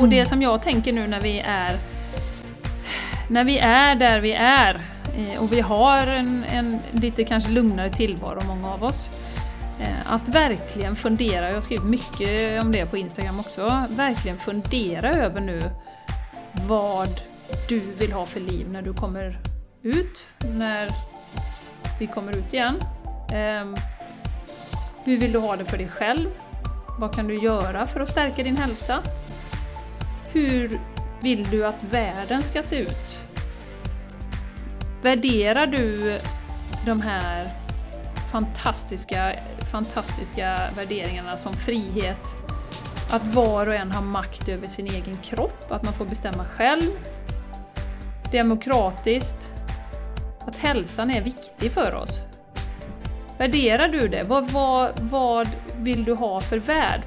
Och det som jag tänker nu när vi är när vi är där vi är eh, och vi har en, en lite kanske lugnare tillvaro, många av oss, eh, att verkligen fundera, jag har skrivit mycket om det på Instagram också, verkligen fundera över nu vad du vill ha för liv när du kommer ut, när vi kommer ut igen. Ehm, hur vill du ha det för dig själv? Vad kan du göra för att stärka din hälsa? Hur vill du att världen ska se ut? Värderar du de här fantastiska, fantastiska värderingarna som frihet, att var och en har makt över sin egen kropp, att man får bestämma själv, demokratiskt, att hälsan är viktig för oss. Värderar du det? Vad, vad, vad vill du ha för värld?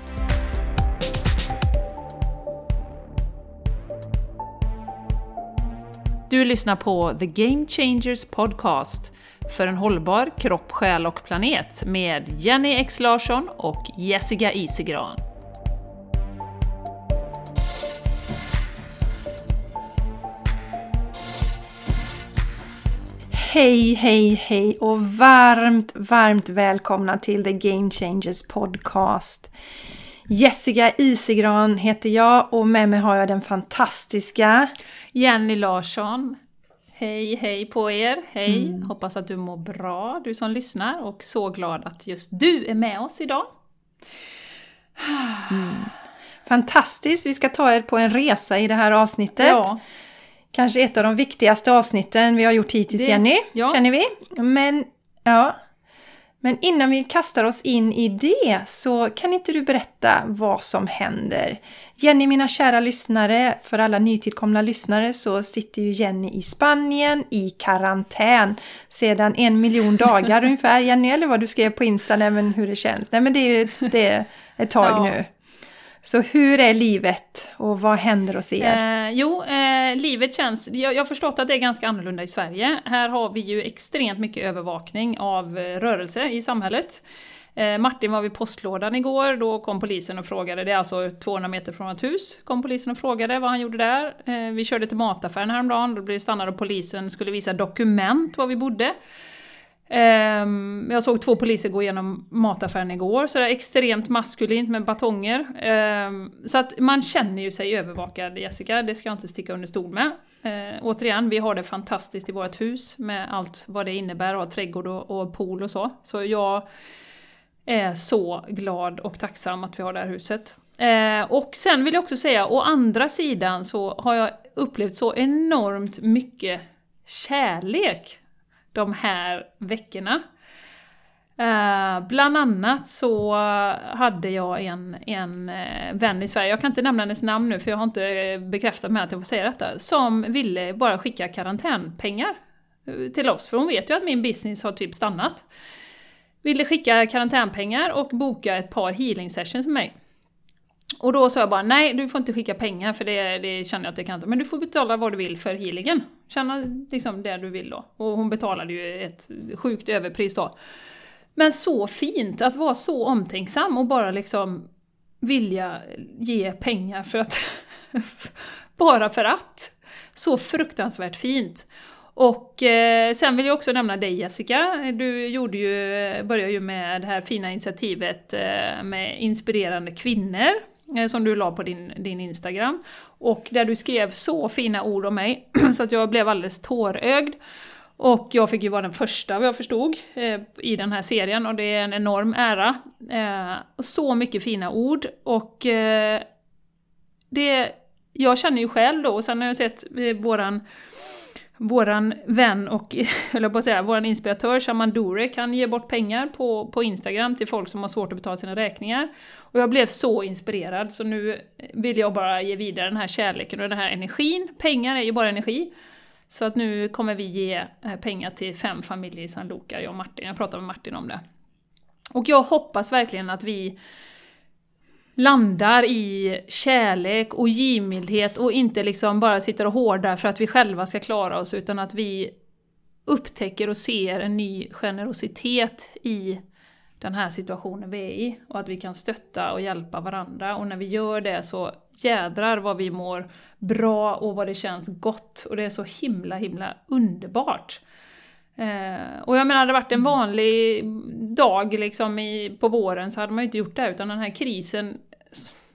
Du lyssnar på The Game Changers Podcast för en hållbar kropp, själ och planet med Jenny X Larsson och Jessica Isegran. Hej, hej, hej och varmt, varmt välkomna till The Game Changers Podcast. Jessica Isigran heter jag och med mig har jag den fantastiska Jenny Larsson. Hej, hej på er! Hej! Mm. Hoppas att du mår bra, du som lyssnar, och så glad att just du är med oss idag. Mm. Fantastiskt! Vi ska ta er på en resa i det här avsnittet. Ja. Kanske ett av de viktigaste avsnitten vi har gjort hittills, det, Jenny, ja. känner vi. Men, ja. Men innan vi kastar oss in i det så kan inte du berätta vad som händer? Jenny, mina kära lyssnare, för alla nytillkomna lyssnare så sitter ju Jenny i Spanien i karantän sedan en miljon dagar ungefär. Jenny, eller vad du skrev på Insta, nej men hur det känns. Nej men det är ju det ett tag ja. nu. Så hur är livet och vad händer hos er? Eh, jo, eh, livet känns... Jag, jag har förstått att det är ganska annorlunda i Sverige. Här har vi ju extremt mycket övervakning av eh, rörelse i samhället. Eh, Martin var vid postlådan igår, då kom polisen och frågade, det är alltså 200 meter från vårt hus, kom polisen och frågade vad han gjorde där. Eh, vi körde till mataffären häromdagen, då blev vi stannade och polisen skulle visa dokument var vi bodde. Ehm, jag såg två poliser gå igenom mataffären igår, så det är extremt maskulint med batonger. Ehm, så att man känner ju sig övervakad, Jessica, det ska jag inte sticka under stol med. Ehm, återigen, vi har det fantastiskt i vårt hus med allt vad det innebär, att ha trädgård och, pool och så. Så jag är så glad och tacksam att vi har det här huset. Och sen vill jag också säga, å andra sidan så har jag upplevt så enormt mycket kärlek de här veckorna. Uh, bland annat så hade jag en, en eh, vän i Sverige, jag kan inte nämna hennes namn nu för jag har inte eh, bekräftat med att jag får säga detta, som ville bara skicka karantänpengar till oss, för hon vet ju att min business har typ stannat. Ville skicka karantänpengar och boka ett par healing sessions med mig. Och då sa jag bara, nej du får inte skicka pengar för det, det känner jag att jag kan inte, men du får betala vad du vill för healingen. Känna liksom det du vill då. Och hon betalade ju ett sjukt överpris då. Men så fint att vara så omtänksam och bara liksom vilja ge pengar för att... bara för att. Så fruktansvärt fint. Och eh, sen vill jag också nämna dig Jessica. Du gjorde ju, eh, började ju med det här fina initiativet eh, med inspirerande kvinnor Eh, som du la på din, din Instagram. Och där du skrev så fina ord om mig, så att jag blev alldeles tårögd. Och jag fick ju vara den första, vad jag förstod, eh, i den här serien och det är en enorm ära. Eh, så mycket fina ord och eh, det... Jag känner ju själv då, och sen har jag sett eh, våran våran vän och, eller på att säga, våran inspiratör Shaman Durek, kan ge bort pengar på, på Instagram till folk som har svårt att betala sina räkningar. Och jag blev så inspirerad, så nu vill jag bara ge vidare den här kärleken och den här energin. Pengar är ju bara energi. Så att nu kommer vi ge eh, pengar till fem familjer i San Luca, jag och Martin. Jag pratade med Martin om det. Och jag hoppas verkligen att vi landar i kärlek och givmildhet och inte liksom bara sitter och hårdar för att vi själva ska klara oss, utan att vi upptäcker och ser en ny generositet i den här situationen vi är i och att vi kan stötta och hjälpa varandra. Och när vi gör det så jädrar vad vi mår bra och vad det känns gott. Och det är så himla, himla underbart. Eh, och jag menar, hade det varit en mm. vanlig dag liksom i, på våren så hade man ju inte gjort det, utan den här krisen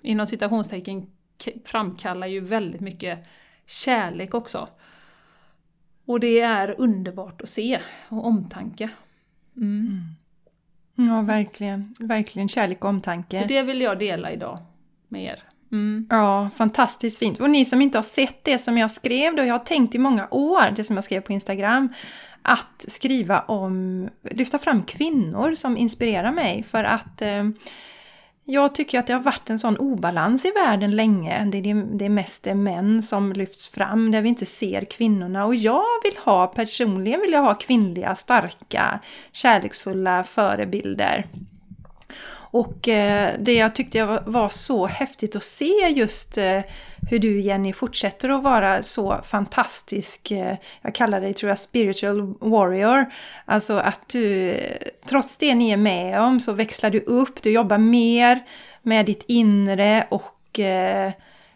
inom citationstecken framkallar ju väldigt mycket kärlek också. Och det är underbart att se, och omtanke. Mm. Mm. Ja, verkligen. Verkligen kärlek och omtanke. Så det vill jag dela idag med er. Mm. Ja, fantastiskt fint. Och ni som inte har sett det som jag skrev då, jag har tänkt i många år, det som jag skrev på Instagram, att skriva om, lyfta fram kvinnor som inspirerar mig för att eh, jag tycker att det har varit en sån obalans i världen länge. Det är, det är mest det män som lyfts fram, där vi inte ser kvinnorna. Och jag vill ha, personligen vill jag ha kvinnliga, starka, kärleksfulla förebilder. Och eh, det jag tyckte var så häftigt att se just eh, hur du Jenny fortsätter att vara så fantastisk, eh, jag kallar dig tror jag spiritual warrior. Alltså att du, trots det ni är med om så växlar du upp, du jobbar mer med ditt inre och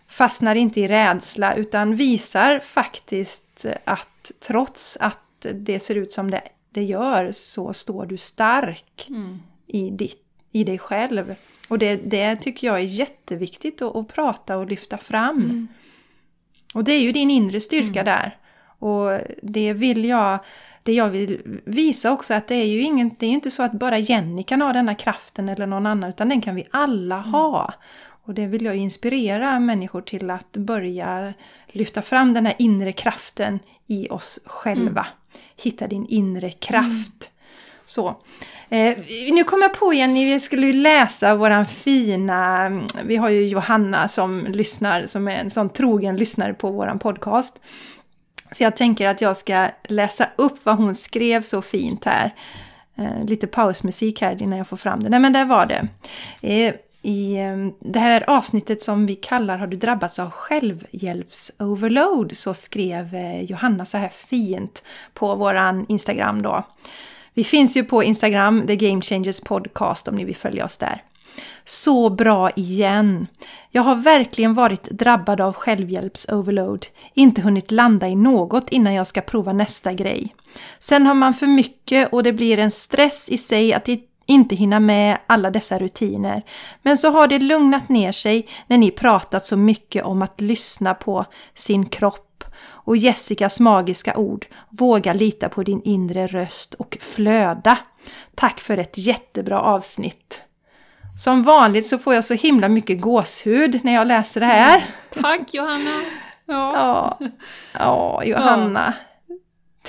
fastnar inte i rädsla utan visar faktiskt att trots att det ser ut som det, det gör så står du stark mm. i ditt i dig själv. Och det, det tycker jag är jätteviktigt att, att prata och lyfta fram. Mm. Och det är ju din inre styrka mm. där. Och det vill jag, det jag vill visa också att det är ju inget, det är inte så att bara Jenny kan ha denna kraften eller någon annan utan den kan vi alla mm. ha. Och det vill jag inspirera människor till att börja lyfta fram den här inre kraften i oss själva. Mm. Hitta din inre kraft. Så. Eh, nu kom jag på igen, vi skulle ju läsa våran fina, vi har ju Johanna som lyssnar, som är en sån trogen lyssnare på våran podcast. Så jag tänker att jag ska läsa upp vad hon skrev så fint här. Eh, lite pausmusik här innan jag får fram det. Nej men där var det. Eh, I eh, det här avsnittet som vi kallar Har du drabbats av självhjälps-overload så skrev eh, Johanna så här fint på våran Instagram då. Vi finns ju på Instagram, The Game Changers Podcast om ni vill följa oss där. Så bra igen! Jag har verkligen varit drabbad av självhjälps-overload. Inte hunnit landa i något innan jag ska prova nästa grej. Sen har man för mycket och det blir en stress i sig att inte hinna med alla dessa rutiner. Men så har det lugnat ner sig när ni pratat så mycket om att lyssna på sin kropp och Jessicas magiska ord Våga lita på din inre röst och flöda. Tack för ett jättebra avsnitt! Som vanligt så får jag så himla mycket gåshud när jag läser det här. Tack Johanna! Ja, ja, ja Johanna. Ja.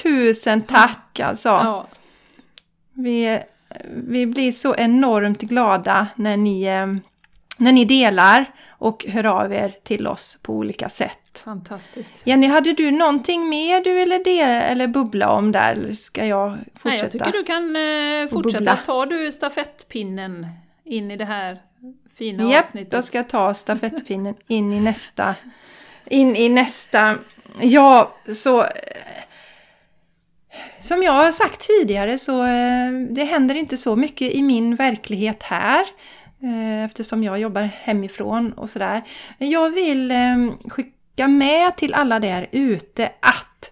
Tusen tack alltså! Ja. Vi, vi blir så enormt glada när ni, eh, när ni delar och hör av er till oss på olika sätt. Fantastiskt. Jenny, hade du någonting mer du ville dela eller bubbla om där? Eller ska jag fortsätta? Nej, jag tycker du kan eh, fortsätta. Tar du stafettpinnen in i det här fina Japp, avsnittet? jag ska ta stafettpinnen in i nästa. In i nästa. Ja, så... Eh, som jag har sagt tidigare så eh, det händer inte så mycket i min verklighet här. Eh, eftersom jag jobbar hemifrån och sådär. Jag vill ehm, skicka med till alla där ute att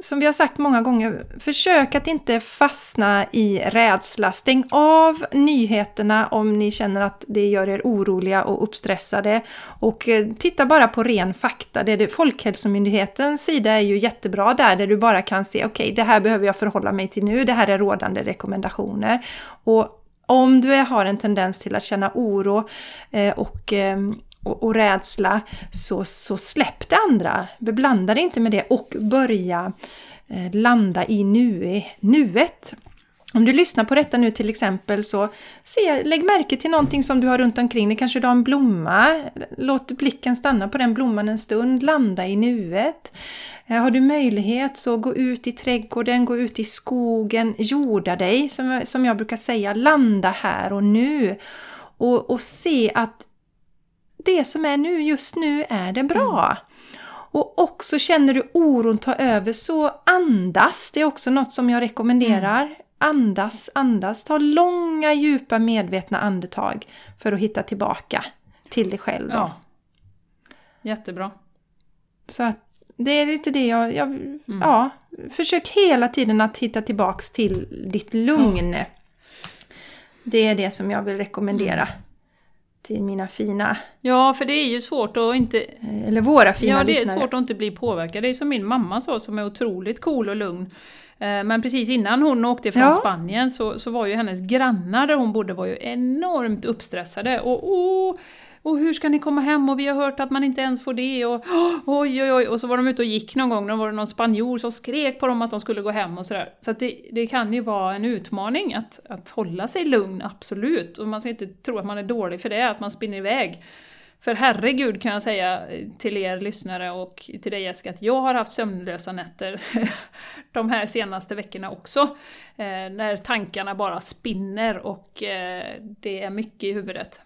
som vi har sagt många gånger, försök att inte fastna i rädsla. Stäng av nyheterna om ni känner att det gör er oroliga och uppstressade. Och eh, titta bara på ren fakta. Det är det, Folkhälsomyndighetens sida är ju jättebra där, där du bara kan se okej, okay, det här behöver jag förhålla mig till nu, det här är rådande rekommendationer. Och om du har en tendens till att känna oro eh, och, eh, och, och rädsla så, så släpp det andra. Beblanda dig inte med det och börja eh, landa i nu, nuet. Om du lyssnar på detta nu till exempel så se, lägg märke till någonting som du har runt omkring dig. Kanske du har en blomma. Låt blicken stanna på den blomman en stund. Landa i nuet. Eh, har du möjlighet så gå ut i trädgården, gå ut i skogen, jorda dig som, som jag brukar säga. Landa här och nu. Och, och se att det som är nu, just nu, är det bra. Mm. Och också känner du oron ta över så andas. Det är också något som jag rekommenderar. andas, andas. Ta långa, djupa, medvetna andetag för att hitta tillbaka till dig själv. Då. Ja. Jättebra. Så att det är lite det jag... jag mm. Ja, försök hela tiden att hitta tillbaks till ditt lugn. Mm. Det är det som jag vill rekommendera. Mm. Till mina fina... Ja, för det är ju svårt att inte... Eller våra fina Ja, det är lyssnare. svårt att inte bli påverkad. Det är som min mamma sa, som är otroligt cool och lugn. Eh, men precis innan hon åkte från ja. Spanien så, så var ju hennes grannar där hon bodde var ju enormt uppstressade. Och, och och hur ska ni komma hem och vi har hört att man inte ens får det och oj oj oj och så var de ute och gick någon gång, då var det någon spanjor som skrek på dem att de skulle gå hem och sådär. Så att det, det kan ju vara en utmaning att, att hålla sig lugn, absolut. Och man ska inte tro att man är dålig för det, att man spinner iväg. För herregud kan jag säga till er lyssnare och till dig Jessica att jag har haft sömnlösa nätter de här senaste veckorna också. Eh, när tankarna bara spinner och eh, det är mycket i huvudet.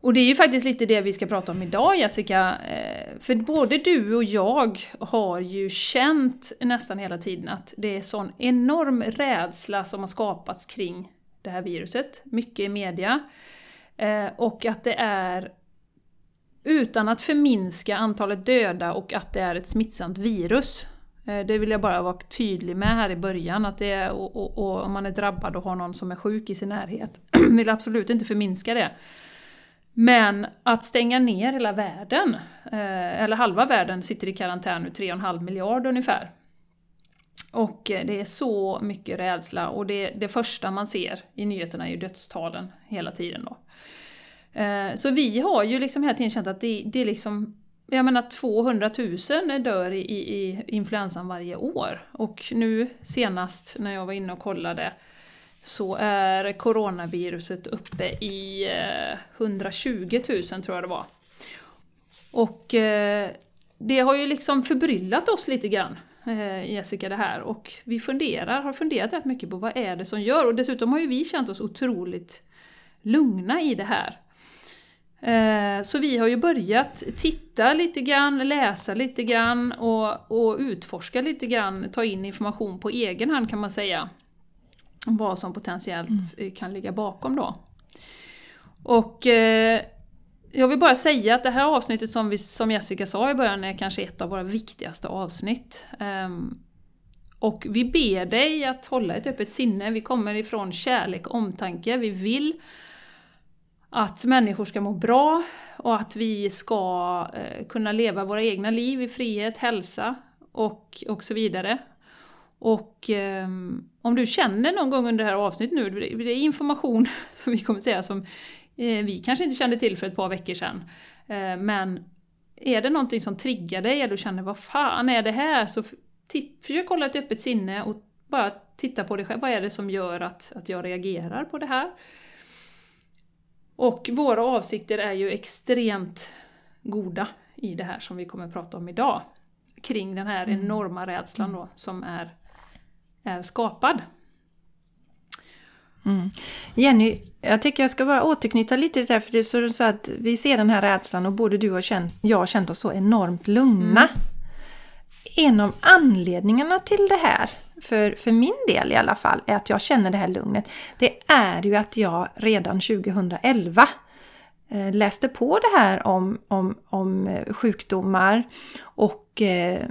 Och det är ju faktiskt lite det vi ska prata om idag Jessica. Eh, för både du och jag har ju känt nästan hela tiden att det är sån enorm rädsla som har skapats kring det här viruset. Mycket i media. Eh, och att det är, utan att förminska antalet döda och att det är ett smittsamt virus. Eh, det vill jag bara vara tydlig med här i början, att det är, och, och, och om man är drabbad och har någon som är sjuk i sin närhet. vill absolut inte förminska det. Men att stänga ner hela världen, eh, eller halva världen sitter i karantän nu, 3,5 miljarder ungefär. Och eh, det är så mycket rädsla och det, det första man ser i nyheterna är ju dödstalen hela tiden. Då. Eh, så vi har ju liksom hela tiden känt att det, det är liksom jag menar 200 000 dör i, i influensan varje år. Och nu senast när jag var inne och kollade så är coronaviruset uppe i eh, 120 000 tror jag det var. Och eh, det har ju liksom förbryllat oss lite grann, eh, Jessica, det här. Och vi funderar, har funderat rätt mycket på vad är det som gör. Och dessutom har ju vi känt oss otroligt lugna i det här. Så vi har ju börjat titta lite grann, läsa lite grann och, och utforska lite grann, ta in information på egen hand kan man säga vad som potentiellt mm. Eh, kan ligga bakom då. Och eh, jag vill bara säga att det här avsnittet som, vi, som Jessica sa i början är kanske ett av våra viktigaste avsnitt. Um, och vi ber dig att hålla ett öppet sinne, vi kommer ifrån kärlek och omtanke. Vi vill att människor ska må bra och att vi ska eh, kunna leva våra egna liv i frihet, hälsa och, och så vidare. Och eh, om du känner någon gång under det här avsnittet nu, det är information som vi kommer säga som eh, vi kanske inte kände till för ett par veckor sedan. Eh, men är det någonting som triggar dig, eller du känner vad fan är det här? Så försök hålla ett öppet sinne och bara titta på dig själv. Vad är det som gör att, att jag reagerar på det här? Och våra avsikter är ju extremt goda i det här som vi kommer att prata om idag. Kring den här mm. enorma rädslan då som är är skapad. Mm. Jenny, jag tycker jag ska bara återknyta lite till det där, för det är så att vi ser den här rädslan och både du och jag har känt oss så enormt lugna. Mm. En av anledningarna till det här, för, för min del i alla fall, är att jag känner det här lugnet. Det är ju att jag redan 2011 eh, läste på det här om, om, om eh, sjukdomar och eh,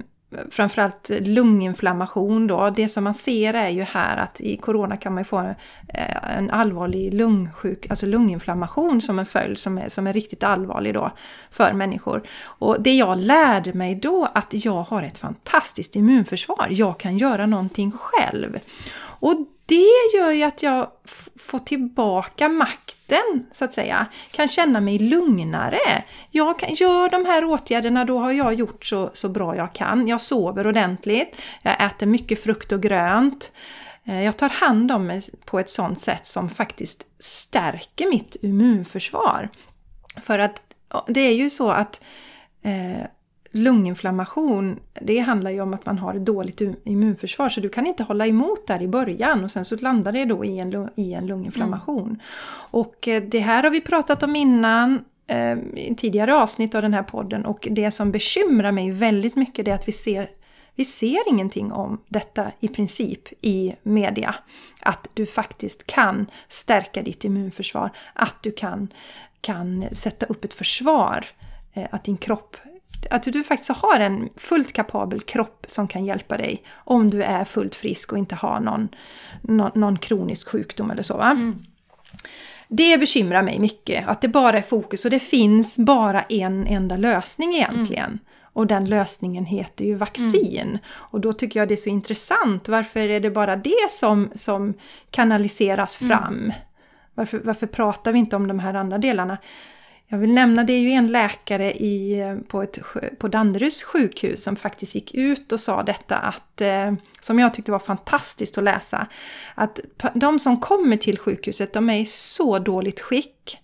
framförallt lunginflammation då. Det som man ser är ju här att i corona kan man få eh, en allvarlig lungsjuk, alltså lunginflammation som en följd som är, som är riktigt allvarlig då för människor. Och det jag lärde mig då att jag har ett fantastiskt immunförsvar. Jag kan göra någonting själv. Och det gör ju att jag får tillbaka makten, så att säga. Kan känna mig lugnare. Jag kan, gör de här åtgärderna, då har jag gjort så, så bra jag kan. Jag sover ordentligt, jag äter mycket frukt och grönt. Eh, jag tar hand om mig på ett sånt sätt som faktiskt stärker mitt immunförsvar. För att det är ju så att eh, lunginflammation, det handlar ju om att man har ett dåligt immunförsvar så du kan inte hålla emot där i början och sen så landar det då i en, i en lunginflammation. Mm. Och eh, det här har vi pratat om innan eh, i tidigare avsnitt av den här podden och det som bekymrar mig väldigt mycket är att vi ser Vi ser ingenting om detta i princip i media. Att du faktiskt kan stärka ditt immunförsvar, att du kan, kan sätta upp ett försvar, eh, att din kropp att du faktiskt har en fullt kapabel kropp som kan hjälpa dig om du är fullt frisk och inte har någon, någon, någon kronisk sjukdom eller så. Mm. Det bekymrar mig mycket, att det bara är fokus och det finns bara en enda lösning egentligen. Mm. Och den lösningen heter ju vaccin. Mm. Och då tycker jag det är så intressant. Varför är det bara det som, som kanaliseras mm. fram? Mm. Varför, varför pratar vi inte om de här andra delarna? Jag vill nämna, det är ju en läkare i, eh, på, ett, på Danderyds sjukhus som faktiskt gick ut och sa detta att, eh, som jag tyckte var fantastiskt att läsa, att de som kommer till sjukhuset, de är i så dåligt skick.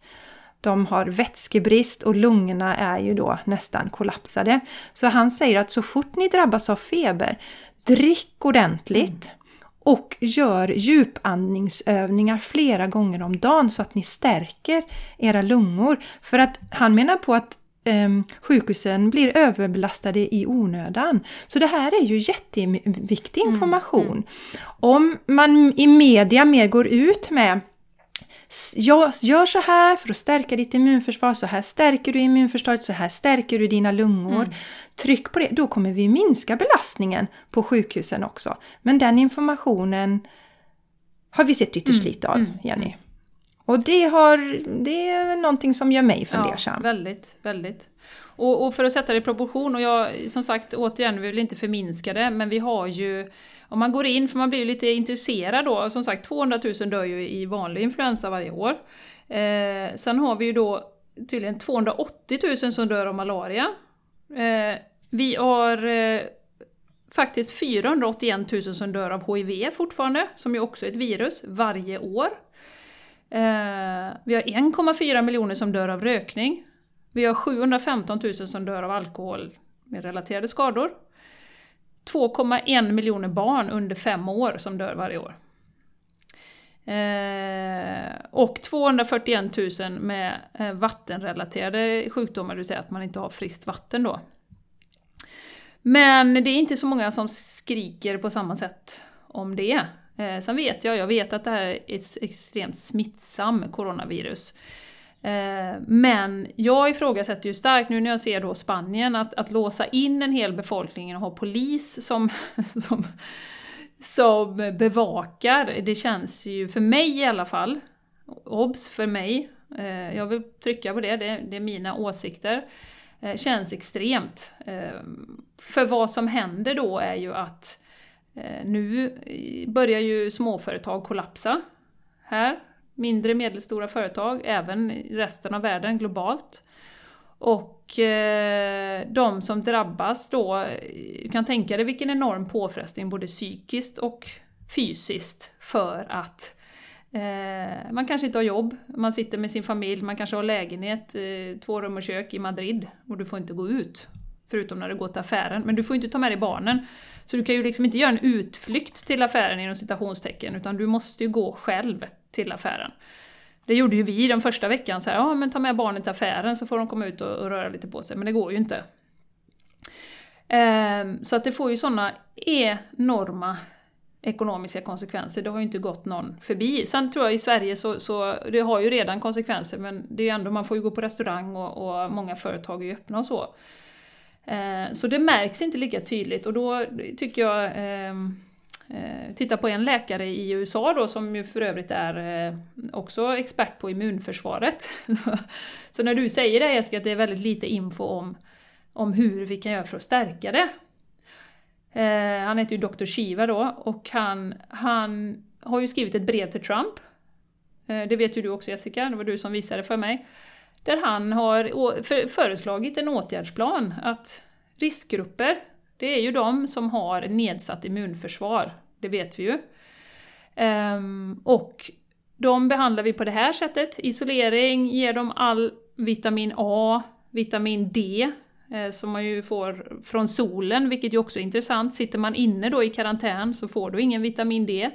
De har vätskebrist och lungorna är ju då nästan kollapsade. Så han säger att så fort ni drabbas av feber, drick ordentligt. Mm och gör djupandningsövningar flera gånger om dagen så att ni stärker era lungor. För att han menar på att eh, sjukhusen blir överbelastade i onödan. Så det här är ju jätteviktig mm, information. Mm, mm. Om man i media mer går ut med Gör så här för att stärka ditt immunförsvar, så här stärker du immunförsvaret, så här stärker du dina lungor. Mm. Tryck på det, då kommer vi minska belastningen på sjukhusen också. Men den informationen har vi sett ytterst mm. lite av, mm. Jenny. Och det, har, det är någonting som gör mig fundersam. Ja, väldigt, väldigt. Och, och, för att sätta det i proportion, och jag som sagt återigen, vi vill inte förminska det, men vi har ju om man går in, för man blir ju lite intresserad då, som sagt 200 000 dör ju i vanlig influensa varje år. Eh, sen har vi ju då tydligen 280 000 som dör av malaria. Eh, vi har eh, faktiskt 481 000 som dör av HIV fortfarande, som ju också är ett virus, varje år. Eh, vi har 1,4 miljoner som dör av rökning. Vi har 715 000 som dör av alkohol med relaterade skador. 2,1 miljoner barn under fem år som dör varje år. Eh, och 241 000 med eh, vattenrelaterade sjukdomar, det vill säga att man inte har friskt vatten då. Men det är inte så många som skriker på samma sätt om det. Eh, sen vet jag, jag vet att det här är ett extremt smittsam coronavirus. Eh, men jag ifrågasätter ju starkt nu när jag ser då Spanien att, att låsa in en hel befolkning och ha polis som, som, som bevakar. Det känns ju, för mig i alla fall, obs för mig, eh, jag vill trycka på det, det, det är mina åsikter, eh, känns extremt. För vad som händer då är ju att nu börjar ju småföretag kollapsa här mindre medelstora företag, även i resten av världen globalt. Och eh, de som drabbas då, du kan tänka dig vilken enorm påfrestning både psykiskt och fysiskt för att eh, man kanske inte har jobb, man sitter med sin familj, man kanske har lägenhet, eh, två rum och kök i Madrid och du får inte gå ut. Förutom när du går till affären, men du får inte ta med dig barnen. Så du kan ju liksom inte göra en utflykt till affären inom citationstecken, utan du måste ju gå själv till affären. Det gjorde ju vi den första veckan, så här, ja men ta med barnet till affären så får de komma ut och, och röra lite på sig, men det går ju inte. Ehm, så att det får ju sådana enorma ekonomiska konsekvenser, det har ju inte gått någon förbi. Sen tror jag i Sverige så, så det har ju redan konsekvenser, men det är ju ändå, man får ju gå på restaurang och, och många företag är ju öppna och så. Ehm, så det märks inte lika tydligt och då tycker jag ehm, Eh, titta på en läkare i USA då som ju för övrigt är eh, också expert på immunförsvaret. Så när du säger det Jessica, att det är väldigt lite info om, om hur vi kan göra för att stärka det. Eh, han heter ju Dr. Shiva då och han, han har ju skrivit ett brev till Trump. Eh, det vet ju du också Jessica, det var du som visade för mig. Där han har föreslagit en åtgärdsplan att riskgrupper det är ju de som har nedsatt immunförsvar, det vet vi ju. Ehm, och de behandlar vi på det här sättet, isolering, ger dem all vitamin A, vitamin D, eh, som man ju får från solen, vilket ju också är intressant. Sitter man inne då i karantän så får du ingen vitamin D.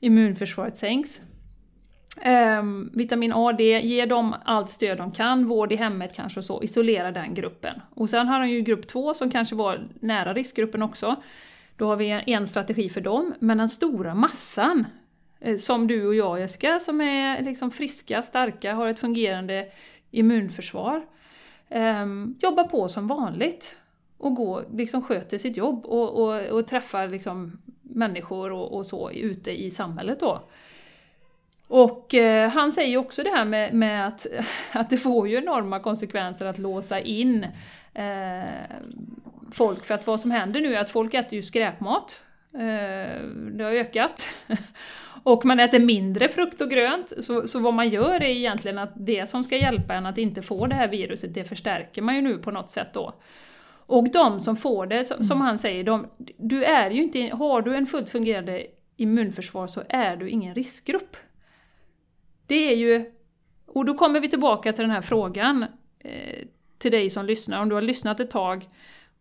Immunförsvaret sänks. Um, vitamin A, D, ge dem allt stöd de kan, vård i hemmet kanske och så, isolera den gruppen. Och sen har han ju grupp 2 som kanske var nära riskgruppen också. Då har vi en strategi för dem, men den stora massan, eh, som du och jag Jessica, som är liksom friska, starka, har ett fungerande immunförsvar, ehm, um, jobba på som vanligt och går, liksom sköter sitt jobb och, och, och träffar liksom människor och, och, så ute i samhället då. Och eh, han säger också det här med, med, att, att det får ju enorma konsekvenser att låsa in eh, folk, för att vad som händer nu är att folk äter ju skräpmat. Eh, det har ökat. och man äter mindre frukt och grönt, så, så vad man gör är egentligen att det som ska hjälpa en att inte få det här viruset, det förstärker man ju nu på något sätt då. Och de som får det, som, som han säger, de, du är ju inte, har du en fullt fungerande immunförsvar så är du ingen riskgrupp. Det är ju... Och då kommer vi tillbaka till den här frågan eh, till dig som lyssnar, om du har lyssnat ett tag,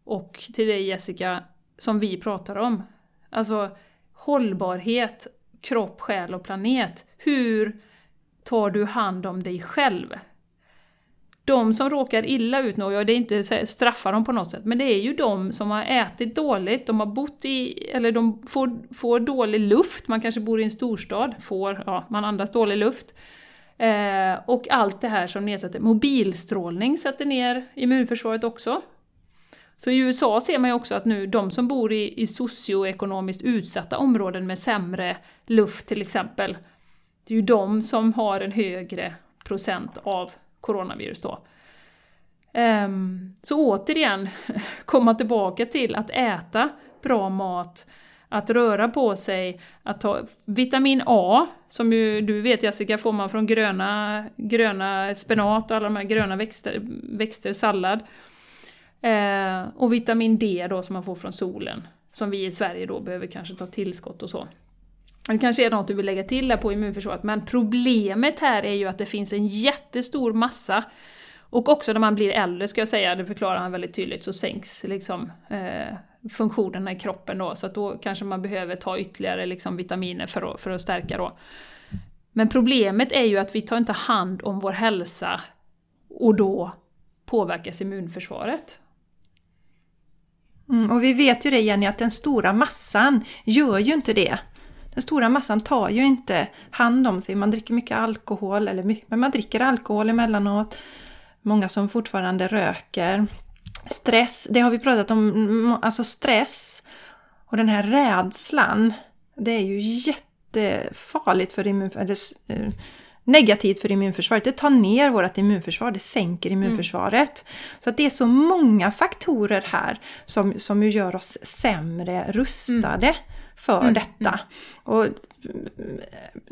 och till dig Jessica, som vi pratar om. Alltså hållbarhet, kropp, själ och planet. Hur tar du hand om dig själv? De som råkar illa ut nu, och det är inte straffa dem på något sätt, men det är ju de som har ätit dåligt, de har bott i, eller de får, får dålig luft, man kanske bor i en storstad, får, ja, man andas dålig luft. Eh, och allt det här som nedsätter, mobilstrålning sätter ner immunförsvaret också. Så i USA ser man ju också att nu de som bor i, i socioekonomiskt utsatta områden med sämre luft till exempel, det är ju de som har en högre procent av coronavirus då. Um, så återigen, komma tillbaka till att äta bra mat, att röra på sig, att ta vitamin A, som ju du vet Jessica, får man från gröna, gröna spenat och alla de här gröna växter, växter sallad. Eh, och vitamin D då som man får från solen, som vi i Sverige då behöver kanske ta tillskott och så. Det kanske är något du vill lägga till där på immunförsvaret, men problemet här är ju att det finns en jättestor massa och också när man blir äldre, ska jag säga, det förklarar han väldigt tydligt, så sänks liksom, eh, funktionerna i kroppen då, så att då kanske man behöver ta ytterligare liksom, vitaminer för att, för att stärka då. Men problemet är ju att vi tar inte hand om vår hälsa och då påverkas immunförsvaret. Mm, och vi vet ju det Jenny, att den stora massan gör ju inte det. Den stora massan tar ju inte hand om sig. Man dricker mycket alkohol, eller mycket, men man dricker alkohol emellanåt. Många som fortfarande röker. Stress, det har vi pratat om, alltså stress och den här rädslan. Det är ju jättefarligt för immunförsvaret. Eh, negativt för immunförsvaret. Det tar ner vårt immunförsvar, det sänker mm. immunförsvaret. Mm. Så att det är så många faktorer här som, som gör oss sämre rustade. Mm för mm. detta. Mm. Och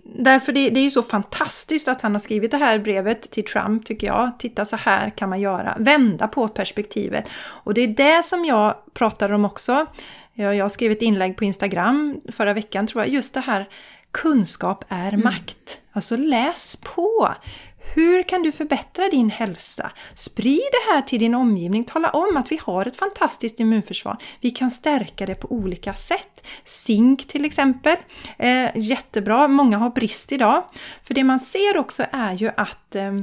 därför det, det är ju så fantastiskt att han har skrivit det här brevet till Trump tycker jag. Titta så här kan man göra. Vända på perspektivet. Och det är det som jag pratar om också. Jag, jag skrev ett inlägg på Instagram förra veckan tror jag. Just det här kunskap är mm. makt. Alltså läs på! Hur kan du förbättra din hälsa? Sprid det här till din omgivning. Tala om att vi har ett fantastiskt immunförsvar. Vi kan stärka det på olika sätt. Zink till exempel. Eh, jättebra. Många har brist idag. För det man ser också är ju att, eh,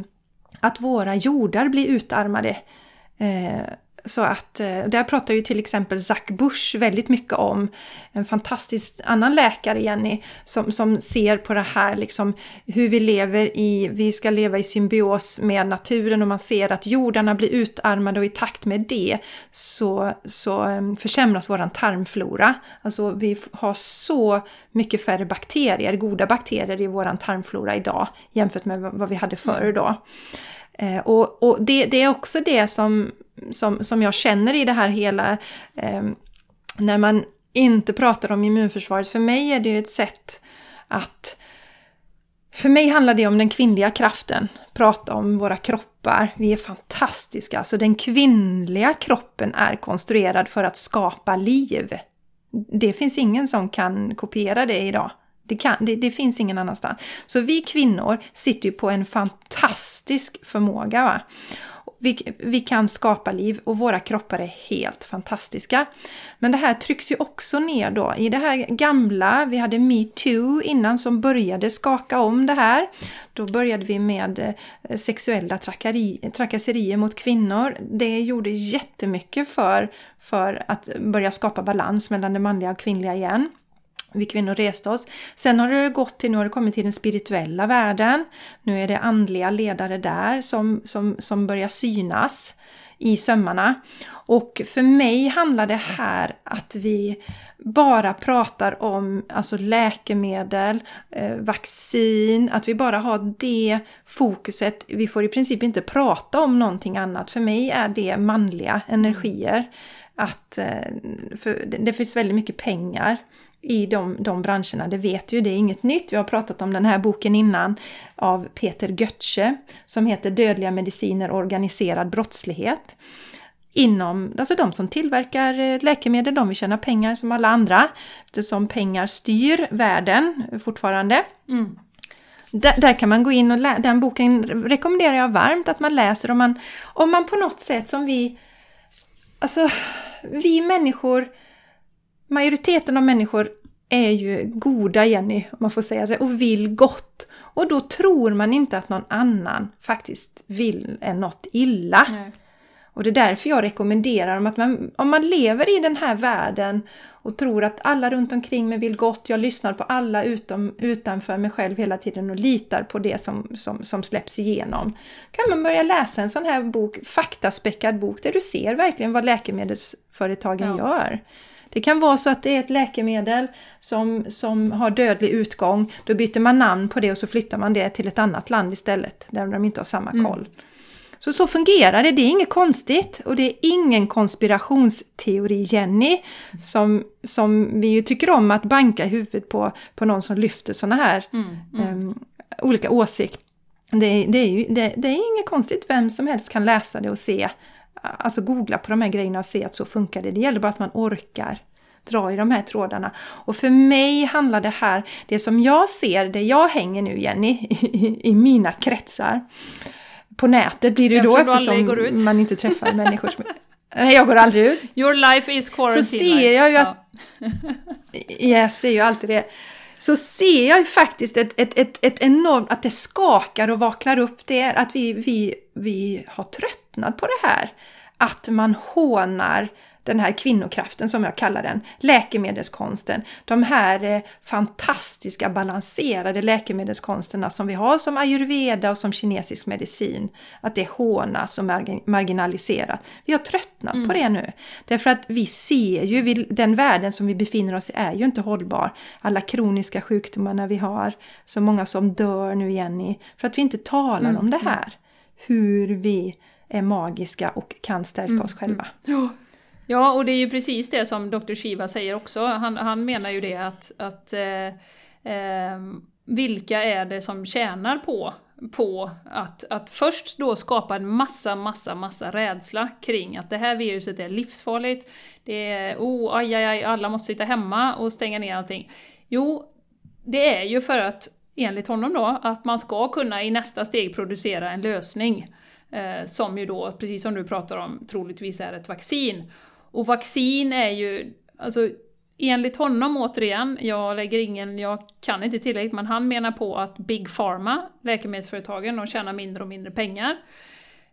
att våra jordar blir utarmade. Eh, så att eh, där pratar ju till exempel Zack Bush väldigt mycket om, en fantastisk annan läkare Jenny, som, som ser på det här liksom hur vi lever i, vi ska leva i symbios med naturen och man ser att jordarna blir utarmade och i takt med det så, så eh, försämras våran tarmflora. Alltså vi har så mycket färre bakterier, goda bakterier i våran tarmflora idag jämfört med vad vi hade förr mm. då. Eh, och, och det, det, är också det som som, som jag känner i det här hela, eh, när man inte pratar om immunförsvaret. För mig är det ju ett sätt att... För mig handlar det om den kvinnliga kraften. Prata om våra kroppar. Vi är fantastiska. Alltså den kvinnliga kroppen är konstruerad för att skapa liv. Det finns ingen som kan kopiera det idag. Det, kan, det, det, finns ingen annanstans. Så vi kvinnor sitter ju på en fantastisk förmåga. Va? Vi, vi kan skapa liv och våra kroppar är helt fantastiska. Men det här trycks ju också ner då i det här gamla, vi hade metoo innan som började skaka om det här. Då började vi med eh, sexuella sexuella trakasserier mot kvinnor. Det gjorde jättemycket för, för att börja skapa balans mellan det manliga och kvinnliga igen vi kvinnor reste oss. Sen har det gått till, nu har det kommit till den spirituella världen. Nu är det andliga ledare där som, som, som börjar synas i sömmarna. Och för mig handlar det här att vi bara pratar om alltså läkemedel, eh, vaccin, att vi bara har det fokuset. Vi får i princip inte prata om någonting annat. För mig är det manliga energier. Att, eh, för det finns väldigt mycket pengar i de, de branscherna, det vet ju, det är inget nytt. Vi har pratat om den här boken innan av Peter Götze som heter Dödliga mediciner och organiserad brottslighet. Inom, alltså de som tillverkar eh, läkemedel, de vill tjäna pengar som alla andra. Eftersom pengar styr världen fortfarande. Mm. Där, där, kan man gå in och läsa, den boken rekommenderar jag varmt att man läser om man, om man på något sätt som vi, alltså vi människor majoriteten av människor är ju goda, Jenny, om man får säga så, och vill gott. Och då tror man inte att någon annan faktiskt vill en något illa. Nej. Och det är därför jag rekommenderar att man, om man lever i den här världen och tror att alla runt omkring mig vill gott, jag lyssnar på alla utom, utanför mig själv hela tiden och litar på det som, som, som släpps igenom. kan man börja läsa en sån här bok, faktaspäckad bok, där du ser verkligen vad läkemedelsföretagen ja. gör. Det kan vara så att det är ett läkemedel som, som har dödlig utgång. Då byter man namn på det och så flyttar man det till ett annat land istället, där de inte har samma mm. koll. Mm. Så så fungerar det, det är inget konstigt och det är ingen konspirationsteori, Jenny, som, som vi ju tycker om att banka i huvudet på, på någon som lyfter sådana här mm, mm. Um, olika åsikter. Det, det, är ju, det, det, är inget konstigt, vem som helst kan läsa det och se alltså googla på de här grejerna och se att så funkar det. Det gäller bara att man orkar dra i de här trådarna. Och för mig handlar det här, det som jag ser, det jag hänger nu Jenny, i, i mina kretsar. På nätet blir det då eftersom man inte träffar människor som... Nej, jag går aldrig ut. Your life is quarantine. Så ser jag ju att... Yes, det är ju alltid det. Så ser jag ju faktiskt ett, ett, ett, ett enormt... Att det skakar och vaknar upp. Det är att vi, vi, vi har tröttnat på det här. Att man hånar den här kvinnokraften som jag kallar den, läkemedelskonsten. De här eh, fantastiska balanserade läkemedelskonsterna som vi har som ayurveda och som kinesisk medicin. Att det hånas och marginaliserat. Vi har tröttnat mm. på det nu. Därför att vi ser ju, vi, den världen som vi befinner oss i är ju inte hållbar. Alla kroniska sjukdomarna vi har, så många som dör nu Jenny, för att vi inte talar mm. om det här. Hur vi är magiska och kan stärka mm. oss själva. Ja. Ja, och det är ju precis det som Dr. Shiva säger också. Han, han menar ju det att, att eh, eh, vilka är det som tjänar på, på att, att först då skapa en massa, massa, massa rädsla kring att det här viruset är livsfarligt. Det är oh, aj, aj, aj, alla måste sitta hemma och stänga ner allting. Jo, det är ju för att, enligt honom då, att man ska kunna i nästa steg producera en lösning. Eh, som ju då, precis som du pratar om, troligtvis är ett vaccin. Och vaccin är ju, alltså enligt honom återigen, jag lägger ingen, jag kan inte tillräckligt, men han menar på att Big Pharma, läkemedelsföretagen, de tjänar mindre och mindre pengar.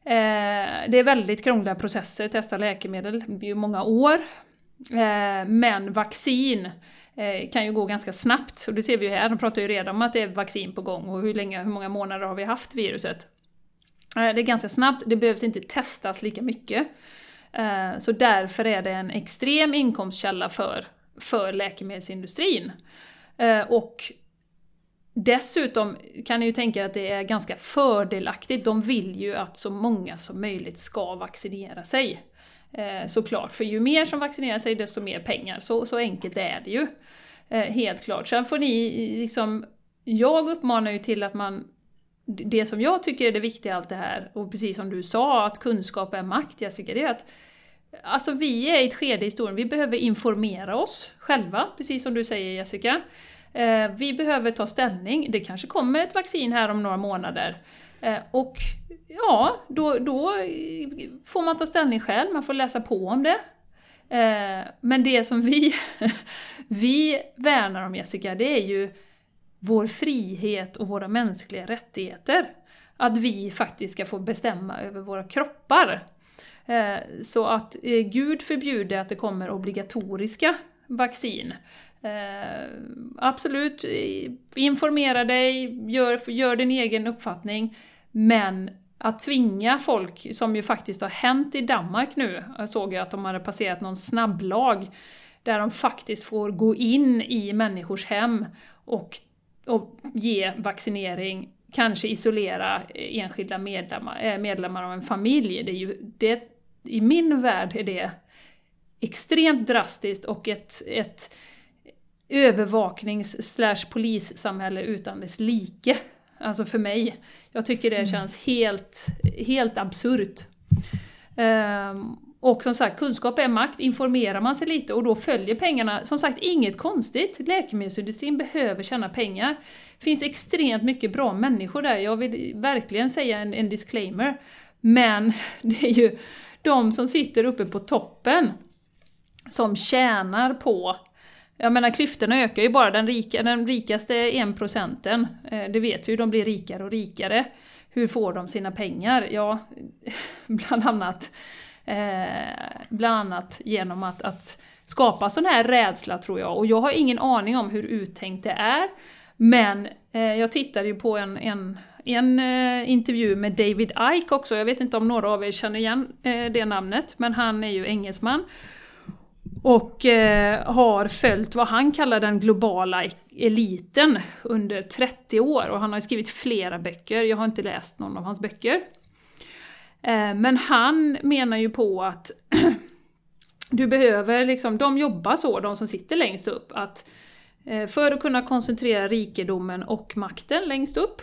Eh, det är väldigt krångliga processer, testa läkemedel, det blir ju många år. Eh, men vaccin eh, kan ju gå ganska snabbt, och det ser vi ju här, de pratar ju redan om att det är vaccin på gång och hur, länge, hur många månader har vi haft viruset. Eh, det är ganska snabbt, det behövs inte testas lika mycket. Eh, så därför är det en extrem inkomstkälla för, för läkemedelsindustrin. Eh, och dessutom kan ni ju tänka er att det är ganska fördelaktigt. De vill ju att så många som möjligt ska vaccinera sig. Eh, såklart, för ju mer som vaccinerar sig desto mer pengar. Så, så enkelt är det ju. Helt klart. Sen får ni liksom... Jag uppmanar ju till att man det som jag tycker är det viktiga i allt det här, och precis som du sa, att kunskap är makt Jessica, det är att Alltså vi är i ett skede i historien, vi behöver informera oss själva, precis som du säger Jessica. Eh, vi behöver ta ställning, det kanske kommer ett vaccin här om några månader. Eh, och ja, då, då får man ta ställning själv, man får läsa på om det. Eh, men det som vi, vi värnar om Jessica, det är ju vår frihet och våra mänskliga rättigheter. Att vi faktiskt ska få bestämma över våra kroppar. Eh, så att eh, Gud förbjuder att det kommer obligatoriska vaccin. Eh, absolut, informera dig, gör, gör din egen uppfattning. Men att tvinga folk, som ju faktiskt har hänt i Danmark nu, jag såg ju att de hade passerat någon snabblag, där de faktiskt får gå in i människors hem och, och ge vaccinering, kanske isolera enskilda medlemmar, eh, medlemmar av en familj. Det är ju, det, I min värld är det extremt drastiskt och ett, ett övervaknings slash polissamhälle utan dess like. Alltså för mig. Jag tycker det mm. känns helt, helt absurt. Um, och som sagt, kunskap är makt, informerar man sig lite och då följer pengarna. Som sagt, inget konstigt. Läkemedelsindustrin behöver tjäna pengar. Det finns extremt mycket bra människor där, jag vill verkligen säga en, en disclaimer. Men det är ju de som sitter uppe på toppen som tjänar på jag menar klyftorna ökar ju bara, den, rika, den rikaste en procenten, eh, det vet vi ju, de blir rikare och rikare. Hur får de sina pengar? Ja, bland annat, eh, bland annat genom att, att skapa sån här rädsla tror jag. Och jag har ingen aning om hur uttänkt det är. Men eh, jag tittade ju på en, en, en eh, intervju med David Ike också, jag vet inte om några av er känner igen eh, det namnet, men han är ju engelsman. Och eh, har följt vad han kallar den globala e-, eliten under 30 år. Och han har skrivit flera böcker, jag har inte läst någon av hans böcker. Eh, men han menar ju på att du behöver liksom, de jobbar så, de som sitter längst upp, att eh, för att kunna koncentrera rikedomen och makten längst upp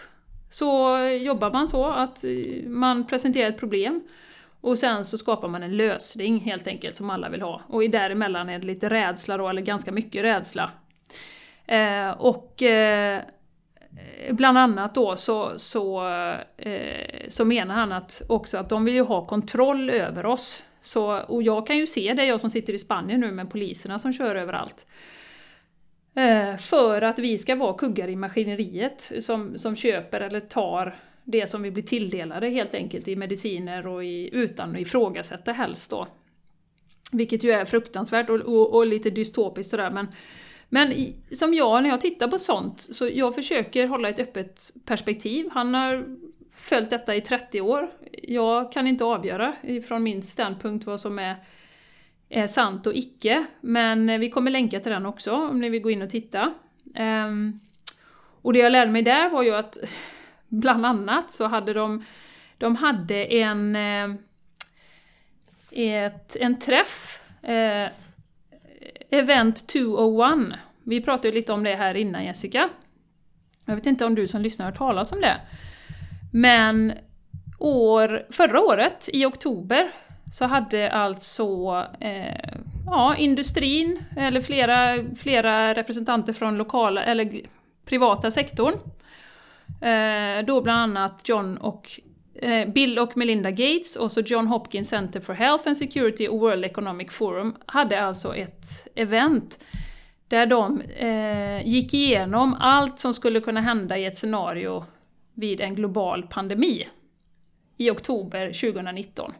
så jobbar man så att eh, man presenterar ett problem och sen så skapar man en lösning helt enkelt som alla vill ha. Och däremellan är det lite rädsla då, eller ganska mycket rädsla. Och Eh, bland annat då så, så, eh, så menar han att också att de vill ju ha kontroll över oss. Så, och jag kan ju se det, jag som sitter i Spanien nu med poliserna som kör överallt. Eh, för att vi ska vara kuggar i maskineriet som, som köper eller tar det som vi blir tilldelade helt enkelt i mediciner och i, utan att ifrågasätta helst då. Vilket ju är fruktansvärt och, och, och lite dystopiskt sådär men men som jag, när jag tittar på sånt, så jag försöker hålla ett öppet perspektiv. Han har följt detta i 30 år. Jag kan inte avgöra från min standpunkt vad som är, är sant och icke. Men vi kommer länka till den också om ni vill gå in och titta. Um, och det jag lärde mig där var ju att bland annat så hade de, de hade en, eh, ett, en träff, eh, Event 201. Vi pratade ju lite om det här innan Jessica. Jag vet inte om du som lyssnar har hört talas om det. Men år, förra året, i oktober, så hade alltså eh, ja, industrin, eller flera, flera representanter från lokala, eller privata sektorn, Eh, då bland annat John och Eh, Bill och Melinda Gates och så John Hopkins Center for Health and Security och World Economic Forum hade alltså ett event där de eh, gick igenom allt som skulle kunna hända i ett scenario vid en global pandemi i oktober 2019.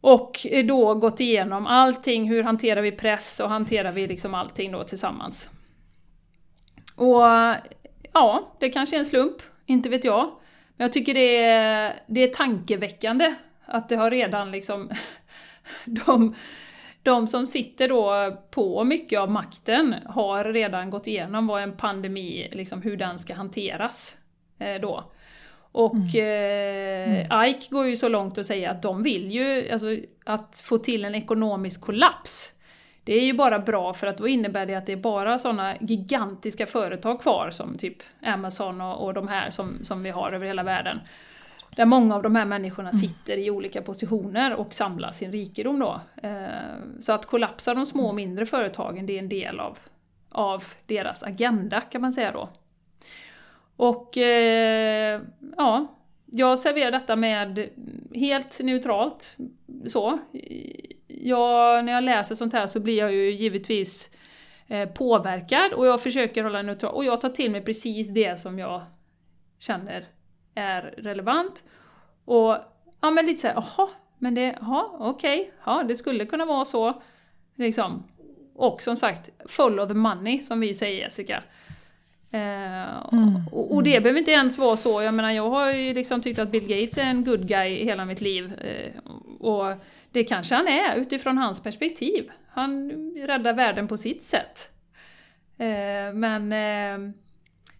Och eh, då gått igenom allting, hur hanterar vi press och hanterar vi liksom allting då tillsammans. Och Ja, det kanske är en slump, inte vet jag. Men jag tycker det är, det är tankeväckande att det har redan liksom... de, de som sitter då på mycket av makten har redan gått igenom vad en pandemi, liksom hur den ska hanteras. Eh, då. Och mm. eh, mm. Ike går ju så långt att säga att de vill ju, alltså, att få till en ekonomisk kollaps det är ju bara bra för att då innebär det att det är bara sådana gigantiska företag kvar som typ Amazon och, och de här som, som vi har över hela världen. Där många av de här människorna mm. sitter i olika positioner och samlar sin rikedom då. Eh, så att kollapsa de små och mindre företagen, det är en del av, av deras agenda kan man säga då. Och eh, ja, jag serverar detta med helt neutralt. Så. Jag, när jag läser sånt här så blir jag ju givetvis eh, påverkad och jag försöker hålla neutral. Och jag tar till mig precis det som jag känner är relevant. Och ja, men lite såhär, jaha, men det, jaha, okej, okay, ja, det skulle kunna vara så. Liksom. Och som sagt, follow the money som vi säger Jessica. Eh, mm. och, och, det mm. behöver inte ens vara så, jag menar jag har ju liksom tyckt att Bill Gates är en good guy hela mitt liv. Eh, och det kanske han är utifrån hans perspektiv. Han räddar världen på sitt sätt. Eh, men eh,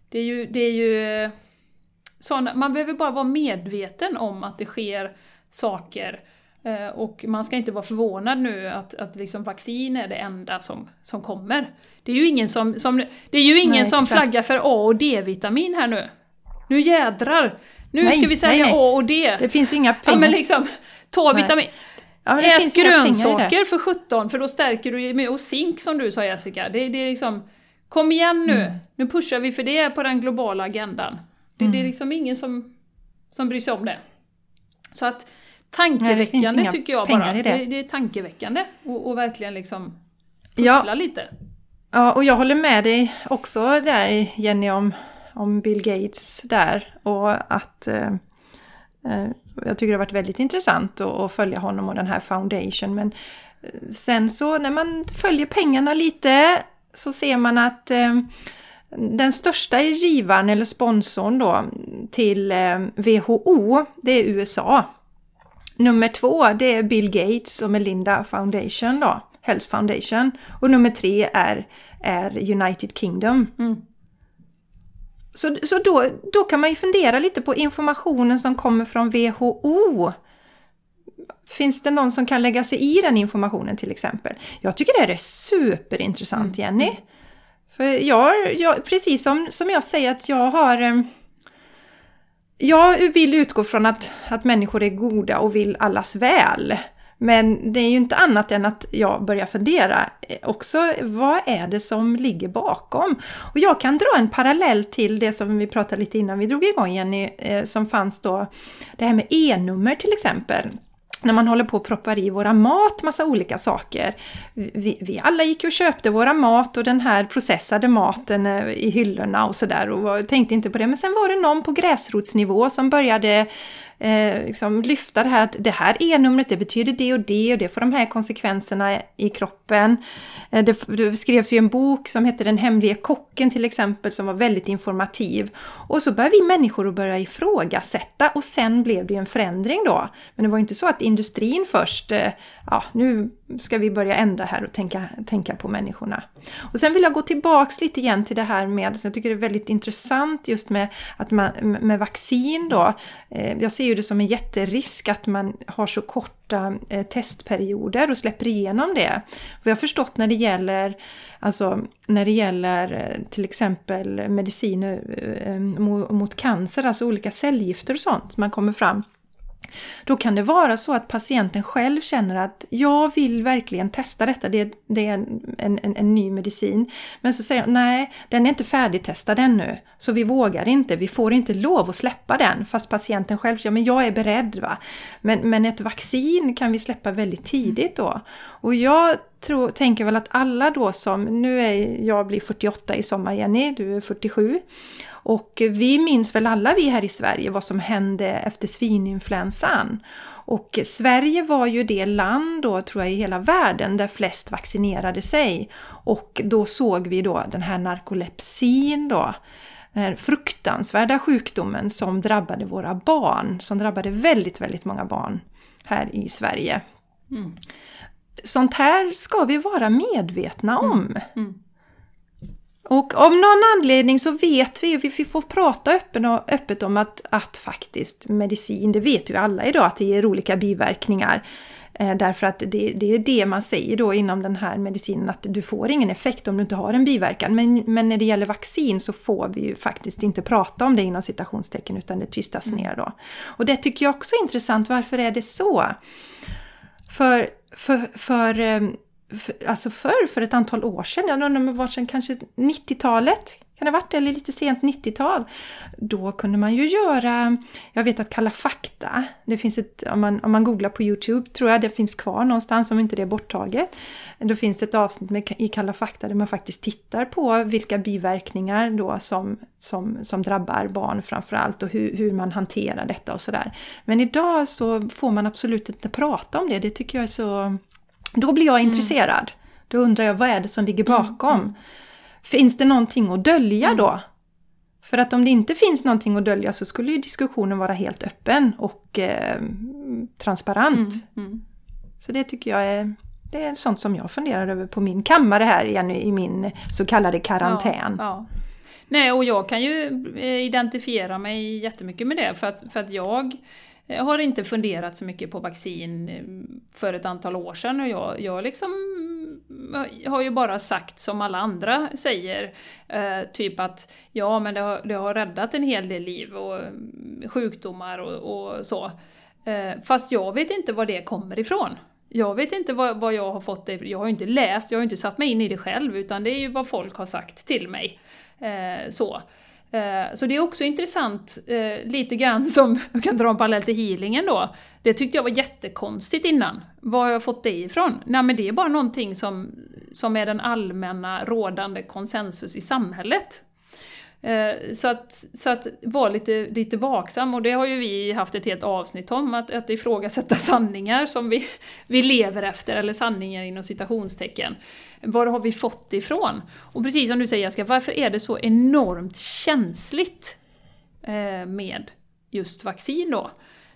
det är ju, det är ju såna, man behöver bara vara medveten om att det sker saker Eh, och man ska inte vara förvånad nu att, att liksom vaccin är det enda som, som kommer. Det är ju ingen som, som, det är ju ingen nej, som flaggar för A och D-vitamin här nu. Nu jädrar! Nu nej, ska vi säga nej, A och D. Det finns inga pengar. Ja men liksom, ta vitamin. Ja, Ät grönsaker för 17 för då stärker du med och zink som du sa Jessica. Det, det är liksom, kom igen nu! Mm. Nu pushar vi för det på den globala agendan. Det, mm. det är mm. liksom ingen som, som bryr sig om det. Så att tankeväckande Nej, tycker jag bara. Det. Det, det. är tankeväckande och, och verkligen liksom pussla ja. lite. Ja, och jag håller med dig också där Jenny om, om Bill Gates där och att eh, eh jag tycker det har varit väldigt intressant att, att, följa honom och den här Foundation men eh, sen så när man följer pengarna lite så ser man att eh, den största givaren eller sponsorn då till eh, WHO, det är USA. Nummer två, det är Bill Gates och Melinda Foundation då, Health Foundation. Och nummer tre är, är United Kingdom. Mm. Så, så då, då kan man ju fundera lite på informationen som kommer från WHO. Finns det någon som kan lägga sig i den informationen till exempel? Jag tycker det här är superintressant mm. Jenny. För jag, jag, precis som, som jag säger att jag har eh, jag vill utgå från att, att människor är goda och vill allas väl. Men det är ju inte annat än att jag börjar fundera eh, också, vad är det som ligger bakom? Och jag kan dra en parallell till det som vi pratade lite innan vi drog igång Jenny, eh, som fanns då, det här med E-nummer till exempel när man håller på och proppar i våra mat massa olika saker. Vi, vi, alla gick och köpte våra mat och den här processade maten eh, i hyllorna och sådär och tänkte inte på det. Men sen var det någon på gräsrotsnivå som började eh, liksom lyfta det här att det här E-numret det betyder det och det och det får de här konsekvenserna i kroppen. Eh, det, det skrevs ju en bok som hette Den hemlige kocken till exempel som var väldigt informativ. Och så började vi människor att börja ifrågasätta och sen blev det en förändring då. Men det var inte så att industrin först, eh, ja nu ska vi börja ändra här och tänka, tänka på människorna. Och sen vill jag gå tillbaks lite igen till det här med, som jag tycker det är väldigt intressant just med, att man, med vaccin då. Eh, jag ser ju det som en jätterisk att man har så korta eh, testperioder och släpper igenom det. Jag har förstått när det gäller, alltså, när det gäller eh, till exempel mediciner mot cancer, alltså olika cellgifter och sånt, man kommer fram då kan det vara så att patienten själv känner att jag vill verkligen testa detta, det, det är en, en, en, ny medicin. Men så säger de nej, den är inte färdigtestad ännu, så vi vågar inte, vi får inte lov att släppa den. Fast patienten själv säger, men jag är beredd. Va? Men, men ett vaccin kan vi släppa väldigt tidigt då. Och jag tror, tänker väl att alla då som, nu är jag blir 48 i sommar Jenny, du är 47. Och vi minns väl alla vi här i Sverige vad som hände efter svininfluensan. Och Sverige var ju det land då, tror jag, i hela världen där flest vaccinerade sig. Och då såg vi då den här narkolepsin då, den här fruktansvärda sjukdomen som drabbade våra barn, som drabbade väldigt, väldigt många barn här i Sverige. Mm. Sånt här ska vi vara medvetna om. Mm. Mm. Och av någon anledning så vet vi, vi får prata öppen och, öppet om att, att faktiskt medicin, det vet ju alla idag att det ger olika biverkningar. Eh, därför att det, det, är det man säger då inom den här medicinen att du får ingen effekt om du inte har en biverkan. Men, men när det gäller vaccin så får vi ju faktiskt inte prata om det inom citationstecken utan det tystas mm. ner då. Och det tycker jag också är intressant, varför är det så? För, för, för för, alltså förr, för ett antal år sedan, jag undrar om det var sedan kanske 90-talet, kan det ha varit, det? eller lite sent 90-tal. Då kunde man ju göra, jag vet att Kalla fakta, det finns ett, om man, om man googlar på Youtube tror jag det finns kvar någonstans om inte det är borttaget. Då finns det ett avsnitt med, i Kalla fakta där man faktiskt tittar på vilka biverkningar då som, som, som drabbar barn framförallt och hur, hur man hanterar detta och sådär. Men idag så får man absolut inte prata om det, det tycker jag är så... Då blir jag mm. intresserad. Då undrar jag vad är det som ligger mm, bakom? Mm. Finns det någonting att dölja då? Mm. För att om det inte finns någonting att dölja så skulle ju diskussionen vara helt öppen och eh, transparent. Mm. Så det tycker jag är, det är sånt som jag funderar över på min kammare här igen i min så kallade karantän. Ja, ja. Nej, och jag kan ju eh, identifiera mig jättemycket med det för att, för att jag Eh, har inte funderat så mycket på vaccin eh, för ett antal år sedan och jag, jag liksom eh, har ju bara sagt som alla andra säger, eh, typ att ja men det har, det har räddat en hel del liv och mm, sjukdomar och, och så. Eh, fast jag vet inte var det kommer ifrån. Jag vet inte vad, vad jag har fått det Jag har ju inte läst, jag har ju inte satt mig in i det själv, utan det är ju vad folk har sagt till mig. Eh, så. Eh, så det är också intressant, eh, lite grann som, jag kan dra en parallell till healingen då. Det tyckte jag var jättekonstigt innan. Var har jag fått det ifrån? Nej men det är bara någonting som, som är den allmänna rådande konsensus i samhället. Eh, så att, så att vara lite, lite vaksam, och det har ju vi haft ett helt avsnitt om, att, att ifrågasätta sanningar som vi, vi lever efter, eller sanningar inom citationstecken. Var har vi fått det ifrån? Och precis som du säger Jessica, varför är det så enormt känsligt eh, med just vaccin då?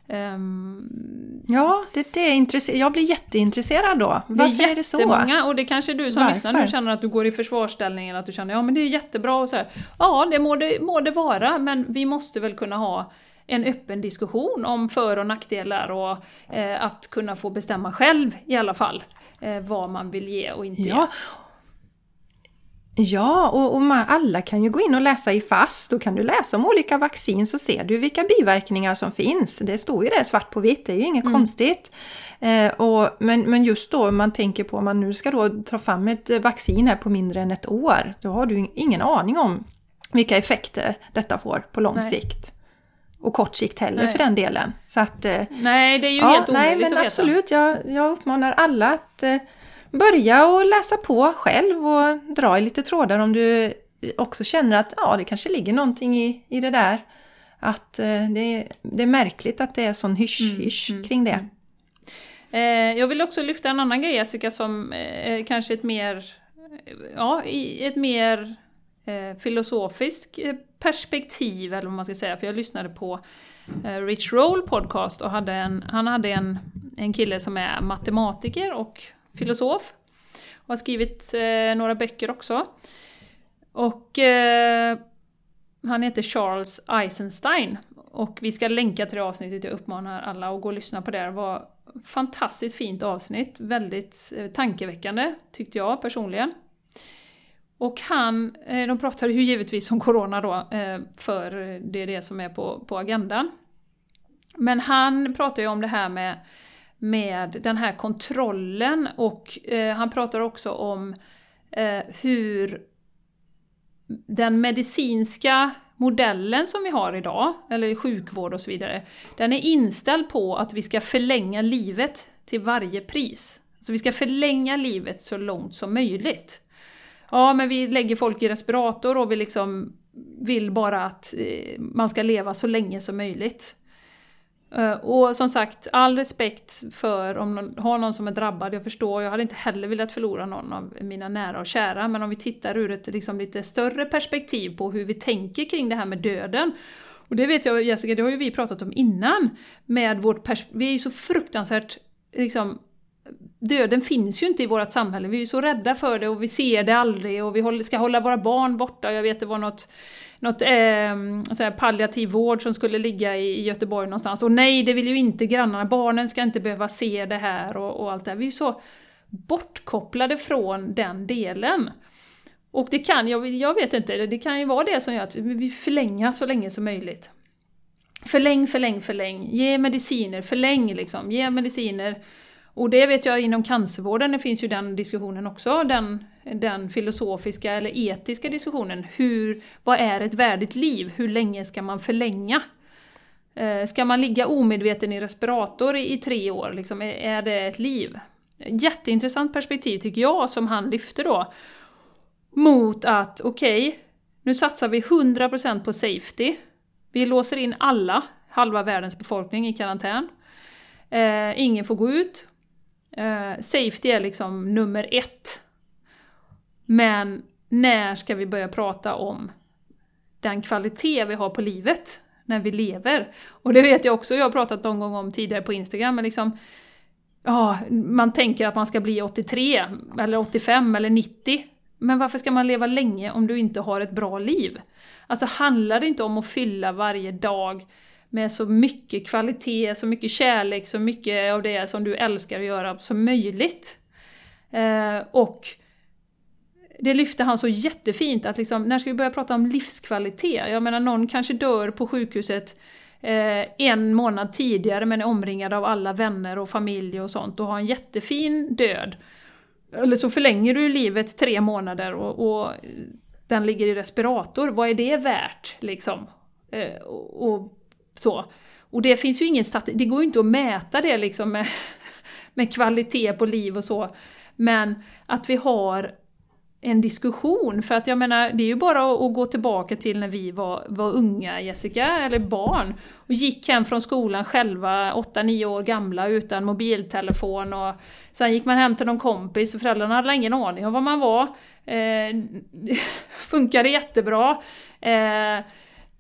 Um, ja, det, det är intresse- jag blir jätteintresserad då. Varför det är, är det så? Jättemånga, och det kanske du som Varför? lyssnar nu känner att du går i försvarsställning eller att du känner ja men det är jättebra och så här. Ja, det må det, må det vara, men vi måste väl kunna ha en öppen diskussion om för och nackdelar och eh, att kunna få bestämma själv i alla fall vad man vill ge och inte ja. ge. Ja, och, och man, alla kan ju gå in och läsa i FASS. Då kan du läsa om olika vaccin så ser du vilka biverkningar som finns. Det står ju där svart på vitt, det är ju inget mm. konstigt. Eh, och, men, men just då man tänker på om man nu ska då ta fram ett vaccin här på mindre än ett år, då har du ingen aning om vilka effekter detta får på lång Nej. sikt. Och kort sikt heller nej. för den delen. Så att, eh, nej, det är ju ja, helt omöjligt nej, men att absolut, jag, jag uppmanar alla att eh, börja och läsa på själv och dra i lite trådar om du också känner att ja, det kanske ligger någonting i, i det där. Att eh, det, det är märkligt att det är sån hysch-hysch mm, mm, kring det. Mm. Eh, jag vill också lyfta en annan grej Jessica som kanske ett mer, ja, ett mer Eh, eh, perspektiv, eller vad man ska säga, för jag lyssnade på eh, Rich Roll podcast och hade en, han hade en, en kille som är matematiker och filosof. Och har skrivit eh, några böcker också. Och eh, han heter Charles Eisenstein. Och vi ska länka till det avsnittet, jag uppmanar alla att gå och lyssna på det. Det var fantastiskt fint avsnitt, väldigt eh, tankeväckande tyckte jag personligen. Och han, eh, de pratade ju givetvis om Corona då, eh, för det är det som är på, på agendan. Men han pratar ju om det här med med den här kontrollen och eh, han pratar också om hur den medicinska modellen som vi har idag, eller sjukvård och så vidare, den är inställd på att vi ska förlänga livet till varje pris. Så vi ska förlänga livet så långt som möjligt. Ja, men vi lägger folk i respirator och vi liksom vill bara att eh, man ska leva så länge som möjligt. Eh, och som sagt, all respekt för om någon har någon som är drabbad, jag förstår, jag hade inte heller velat förlora någon av mina nära och kära, men om vi tittar ur ett liksom, lite större perspektiv på hur vi tänker kring det här med döden, och det vet jag Jessica, det har ju vi pratat om innan, med vårt vi är ju så fruktansvärt liksom, döden finns ju inte i vårt samhälle, vi är ju så rädda för det och vi ser det aldrig och vi ska hålla våra barn borta. Jag vet det var något, något eh, palliativ vård som skulle ligga i Göteborg någonstans. Och nej, det vill ju inte grannarna, barnen ska inte behöva se det här och, och allt det här. Vi är ju så bortkopplade från den delen. Och det kan, jag, jag vet inte, det kan ju vara det som gör att vi förlänger så länge som möjligt. Förläng, förläng, förläng. Ge mediciner, förläng liksom. Ge mediciner och det vet jag inom cancervården, det finns ju den diskussionen också, den, den filosofiska eller etiska diskussionen. Hur, vad är ett värdigt liv? Hur länge ska man förlänga? Eh, ska man ligga omedveten i respirator i, i tre år? Liksom, är, är det ett liv? Jätteintressant perspektiv tycker jag, som han lyfter då. Mot att, okej, okay, nu satsar vi 100% på safety. Vi låser in alla, halva världens befolkning, i karantän. Eh, ingen får gå ut. Uh, safety är liksom nummer ett. Men när ska vi börja prata om den kvalitet vi har på livet när vi lever? Och det vet jag också, jag har pratat någon gång om tidigare på Instagram, men liksom ja, man tänker att man ska bli 83, eller 85 eller 90. Men varför ska man leva länge om du inte har ett bra liv? Alltså handlar det inte om att fylla varje dag med så mycket kvalitet, så mycket kärlek, så mycket av det som du älskar att göra som möjligt? Eh, och det lyfte han så jättefint, att liksom, när ska vi börja prata om livskvalitet? Jag menar, någon kanske dör på sjukhuset eh, en månad tidigare men är omringad av alla vänner och familj och sånt och har en jättefin död. Eller så förlänger du livet tre månader och, och den ligger i respirator. Vad är det värt? Liksom? Eh, och, och, så. Och det finns ju ingen statistik, det går ju inte att mäta det liksom med, med kvalitet på liv och så. Men att vi har en diskussion. För att jag menar, det är ju bara att, gå tillbaka till när vi var, var unga, Jessica, eller barn, och gick hem från skolan själva, 8-9 år gamla, utan mobiltelefon. Och sen gick man hem till någon kompis och föräldrarna hade ingen aning om var man var. Eh, funkade jättebra. Eh,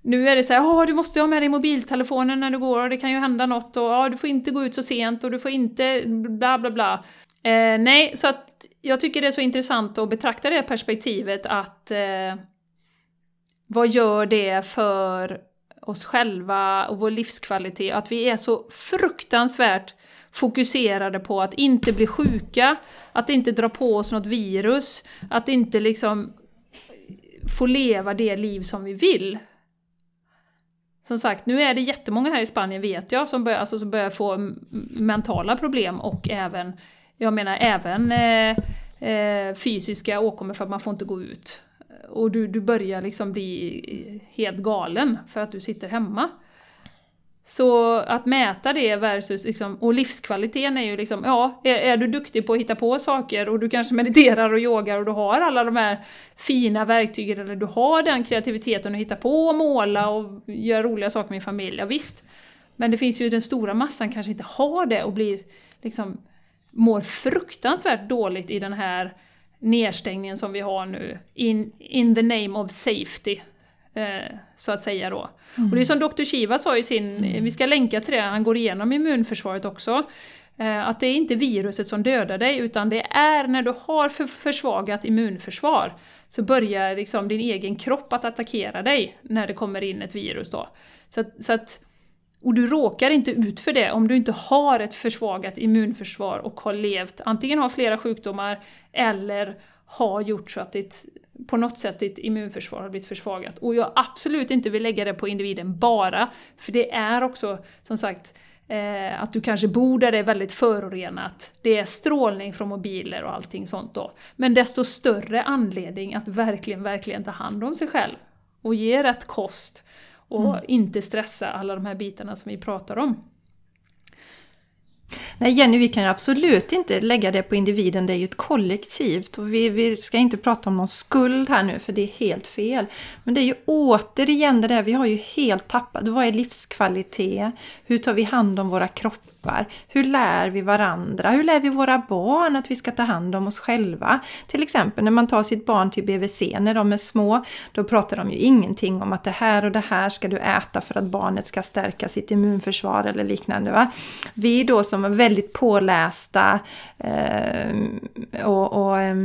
nu är det så här, du måste ha med dig mobiltelefonen när du går och det kan ju hända något och du får inte gå ut så sent och du får inte bla bla bla. Eh, nej, så att jag tycker det är så intressant att betrakta det perspektivet att eh, vad gör det för oss själva och vår livskvalitet? Att vi är så fruktansvärt fokuserade på att inte bli sjuka, att inte dra på oss något virus, att inte liksom få leva det liv som vi vill. Som sagt, nu är det jättemånga här i Spanien vet jag som börjar, alltså, som börjar få mentala problem och även jag menar även eh, eh, fysiska åkommor för att man får inte gå ut. Och du, du börjar liksom bli helt galen för att du sitter hemma. Så att mäta det versus, liksom, och livskvaliteten är ju liksom, ja, är, är, du duktig på att hitta på saker och du kanske mediterar och yogar och du har alla de här fina verktygen eller du har den kreativiteten att hitta på och måla och göra roliga saker med din familj, ja, visst. Men det finns ju den stora massan kanske inte har det och blir liksom mår fruktansvärt dåligt i den här nedstängningen som vi har nu, in, in the name of safety. Eh, så att säga då. Mm. Och det är som Dr. Shiva sa i sin, vi ska länka till det, han går igenom immunförsvaret också, eh, att det är inte viruset som dödar dig, utan det är när du har för, försvagat immunförsvar, så börjar liksom din egen kropp att attackera dig när det kommer in ett virus då. Så, så att och du råkar inte ut för det om du inte har ett försvagat immunförsvar och har levt, antingen har flera sjukdomar eller har gjort så att ditt, på något sätt ditt immunförsvar har blivit försvagat. Och jag absolut inte vill lägga det på individen bara, för det är också som sagt eh, att du kanske bor där det är väldigt förorenat. Det är strålning från mobiler och allting sånt då. Men desto större anledning att verkligen, verkligen ta hand om sig själv och ge rätt kost och mm. inte stressa alla de här bitarna som vi pratar om. Nej Jenny, vi kan absolut inte lägga det på individen, det är ju ett kollektivt och vi, vi, ska inte prata om någon skuld här nu för det är helt fel. Men det är ju återigen det där, vi har ju helt tappat, vad är livskvalitet? Hur tar vi hand om våra kroppar? Kroppar? Hur lär vi varandra? Hur lär vi våra barn att vi ska ta hand om oss själva? Till exempel när man tar sitt barn till BVC när de är små, då pratar de ju ingenting om att det här och det här ska du äta för att barnet ska stärka sitt immunförsvar eller liknande. Va? Vi då som är väldigt pålästa eh, och, och eh,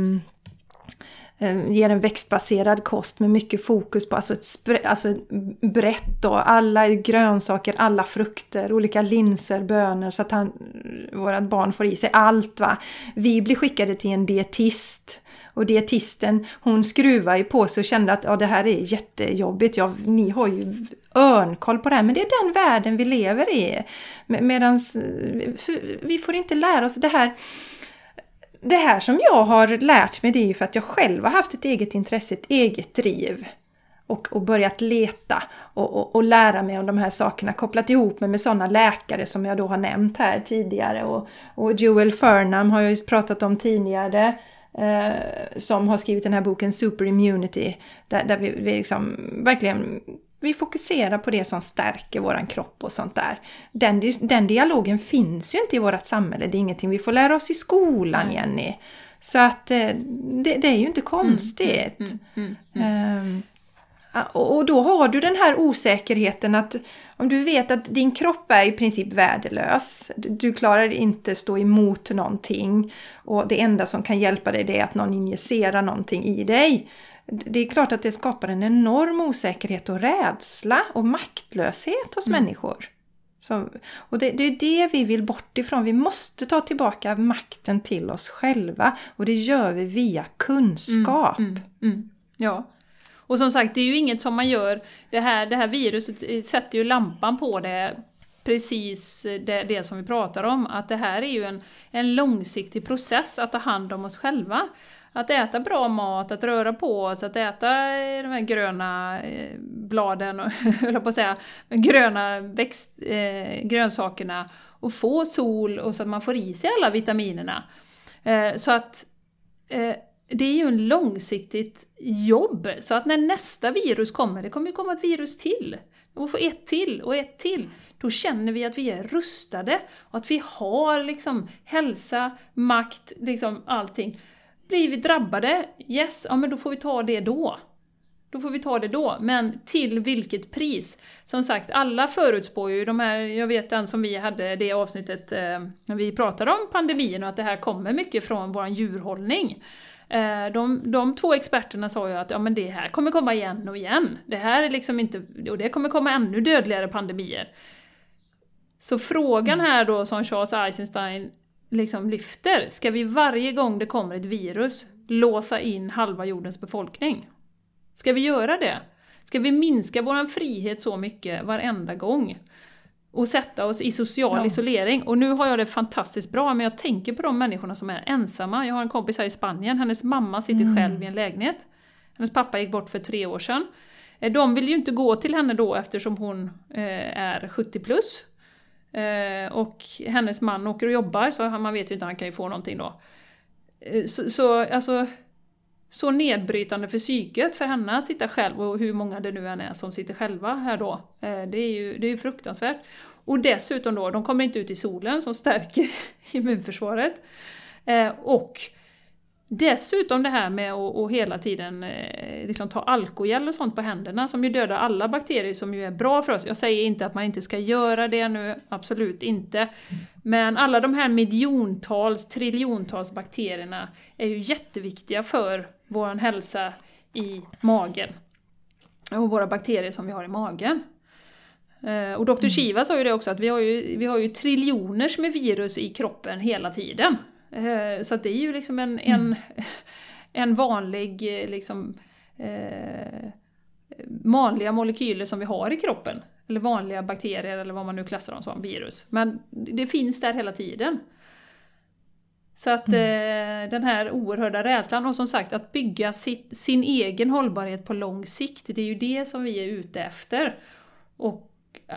Ehm, ger en växtbaserad kost med mycket fokus på alltså ett alltså brett då, alla grönsaker, alla frukter, olika linser, bönor så att han, vårat barn får i sig allt. Va? Vi blir skickade till en dietist och dietisten hon skruvar ju på sig och kände att ja, det här är jättejobbigt. Ja, ni har ju örnkoll på det här, men det är den världen vi lever i. Medan eh, vi får inte lära oss det här det här som jag har lärt mig det är ju för att jag själv har haft ett eget intresse, ett eget driv. Och, och börjat leta och, och, och, lära mig om de här sakerna. Kopplat ihop mig med sådana läkare som jag då har nämnt här tidigare. Och, och Joel Furnham har jag just pratat om tidigare. Eh, som har skrivit den här boken Super Immunity. Där, där vi, vi liksom verkligen vi fokuserar på det som stärker våran kropp och sånt där. Den, den dialogen finns ju inte i vårt samhälle. Det är ingenting vi får lära oss i skolan, Jenny. Så att eh, det, det är ju inte konstigt. Mm, mm, mm, um, och då har du den här osäkerheten att om du vet att din kropp är i princip värdelös, du klarar inte stå emot någonting och det enda som kan hjälpa dig är att någon injicerar någonting i dig. Det är klart att det skapar en enorm osäkerhet och rädsla och maktlöshet hos mm. människor. Så, och det, det, är det vi vill bort ifrån. Vi måste ta tillbaka makten till oss själva och det gör vi via kunskap. Mm, mm, mm. ja. Och som sagt, det är ju inget som man gör, det här, det här viruset sätter ju lampan på det precis det, det, som vi pratar om, att det här är ju en, en långsiktig process att ta hand om oss själva. Att äta bra mat, att röra på oss, att äta eh, de här gröna eh, bladen, höll på att säga, gröna växt, eh, grönsakerna och få sol och så att man får i sig alla vitaminerna. Eh, så att eh, det är ju en långsiktigt jobb, så att när nästa virus kommer, det kommer ju komma ett virus till, och få ett till och ett till, då känner vi att vi är rustade och att vi har liksom hälsa, makt, liksom allting. Blir vi drabbade, yes, ja men då får vi ta det då. Då får vi ta det då, men till vilket pris? Som sagt, alla förutspår ju de här, jag vet den som vi hade det avsnittet eh, när vi pratade om pandemin och att det här kommer mycket från vår djurhållning. Eh, de, de två experterna sa ju att ja, men det här kommer komma igen och igen. Det här är liksom inte, och det kommer komma ännu dödligare pandemier. Så frågan här då som Charles Eisenstein liksom lyfter, ska vi varje gång det kommer ett virus låsa in halva jordens befolkning? Ska vi göra det? Ska vi minska vår frihet så mycket varenda gång? och sätta oss i social ja. isolering. Och nu har jag det fantastiskt bra, men jag tänker på de människorna som är ensamma. Jag har en kompis här i Spanien, hennes mamma sitter mm. själv i en lägenhet. Hennes pappa gick bort för tre år sedan. Eh, de vill ju inte gå till henne då eftersom hon eh, är 70 plus. Eh, och hennes man åker och jobbar, så man vet ju inte, han kan ju få någonting då. Eh, så, så alltså, så nedbrytande för psyket för henne att sitta själv och hur många det nu än är som sitter själva här då. Eh, det är ju, det är ju fruktansvärt. Och dessutom då, de kommer inte ut i solen som stärker immunförsvaret. Och dessutom det här med att, att hela tiden eh, liksom ta alkogel och sånt på händerna som ju dödar alla bakterier som ju är bra för oss. Jag säger inte att man inte ska göra det nu, absolut inte. Men alla de här miljontals, triljontals bakterierna är ju jätteviktiga för vår hälsa i magen. Och våra bakterier som vi har i magen. Eh, och Dr. Mm. Shiva sa ju det också, att vi har ju, vi har ju triljoners med virus i kroppen hela tiden. Eh, så att det är ju liksom en, en, mm. en vanlig, eh, liksom, eh, vanliga molekyler som vi har i kroppen. Eller vanliga bakterier eller vad man nu klassar dem som, virus. Men det finns där hela tiden. Så att mm. eh, den här oerhörda rädslan, och som sagt att bygga sitt, sin egen hållbarhet på lång sikt, det är ju det som vi är ute efter. Och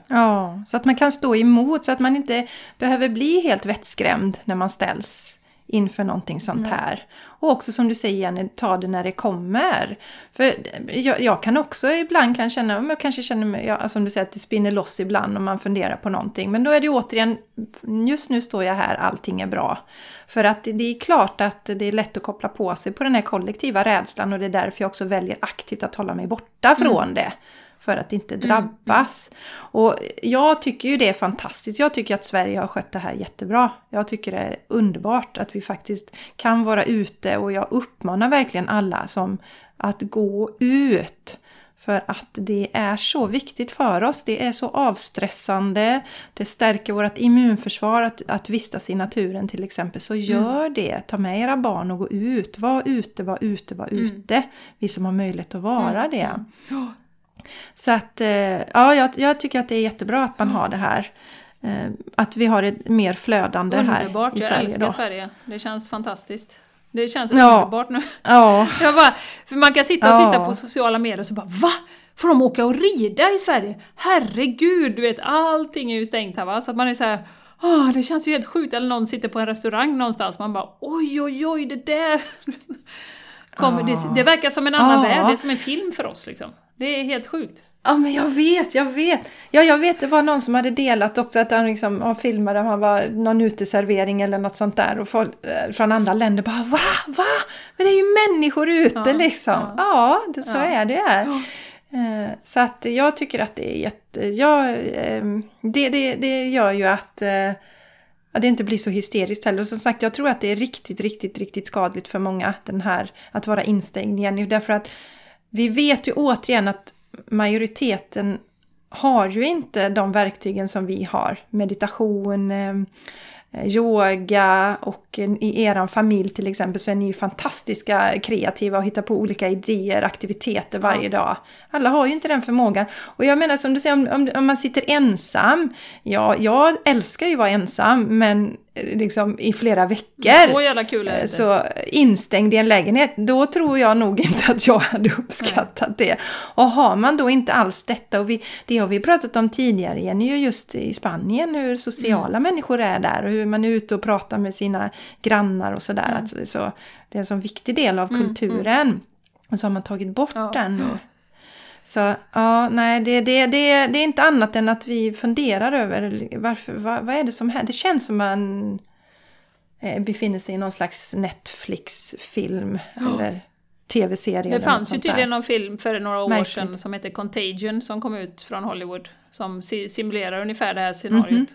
Ja, så att man kan stå emot så att man inte behöver bli helt vettskrämd när man ställs inför någonting sånt här. Och också som du säger Jenny, ta det när det kommer. För jag, jag kan också ibland kan känna, jag kanske känner mig, ja, som du säger att det spinner loss ibland om man funderar på någonting. Men då är det återigen, just nu står jag här, allting är bra. För att det är klart att det är lätt att koppla på sig på den här kollektiva rädslan och det är därför jag också väljer aktivt att hålla mig borta från mm. det för att inte mm, drabbas. Mm. Och jag tycker ju det är fantastiskt. Jag tycker att Sverige har skött det här jättebra. Jag tycker det är underbart att vi faktiskt kan vara ute och jag uppmanar verkligen alla som att gå ut. För att det är så viktigt för oss. Det är så avstressande. Det stärker vårt immunförsvar att, att vistas i naturen till exempel. Så gör mm. det. Ta med era barn och gå ut. Var ute, var ute, var mm. ute. Vi som har möjlighet att vara mm. det. Så att, ja, jag, jag, tycker att det är jättebra att man mm. har det här. Att vi har det mer flödande Underbart, här i Sverige. Underbart, jag älskar Sverige. Det känns fantastiskt. Det känns ja. underbart nu. Ja. Jag bara, för man kan sitta och titta ja. på sociala medier och så bara VA? Får de åka och rida i Sverige? Herregud, du vet allting är ju stängt här va? Så att man är så här, Åh, det känns ju helt sjukt. Eller någon sitter på en restaurang någonstans man bara oj oj oj det där. Kom, ja. det, det, verkar som en annan värld, det är som en film för oss liksom. Det är helt sjukt. Ja men jag vet, jag vet. Ja jag vet, det var någon som hade delat också att han liksom han filmade, han var någon uteservering eller något sånt där och folk eh, från andra länder bara va? Va? Men det är ju människor ute ja, liksom. Ja, ja det, så ja. är det här. Eh, så att jag tycker att det är jätte... Ja, ehm, det, det, det gör ju att eh, det inte blir så hysteriskt heller. Och som sagt, jag tror att det är riktigt, riktigt, riktigt skadligt för många den här att vara instängd igen. Därför att vi vet ju återigen att majoriteten har ju inte de verktygen som vi har. Meditation, eh, yoga och i er familj till exempel så är ni ju fantastiska kreativa och hittar på olika idéer, aktiviteter varje dag. Alla har ju inte den förmågan. Och jag menar som du säger, om, om, om man sitter ensam. Ja, jag älskar ju att vara ensam men liksom i flera veckor. Så jävla kul är det. Så instängd i en lägenhet, då tror jag nog inte att jag hade uppskattat Nej. det. Och har man då inte alls detta, och vi, det har vi pratat om tidigare Jenny, just i Spanien, hur sociala mm. människor är där och hur man är ute och pratar med sina grannar och sådär. Mm. Alltså, så, det är en sån viktig del av mm, kulturen. Mm. Och så har man tagit bort ja. den. Och, så ja, nej, det, det, det, det är inte annat än att vi funderar över varför, vad, vad är det som händer. Det känns som man eh, befinner sig i någon slags Netflix-film ja. eller tv-serie. Det fanns ju tydligen någon film för några år Märkligt. sedan som heter Contagion som kom ut från Hollywood. Som simulerar ungefär det här scenariot mm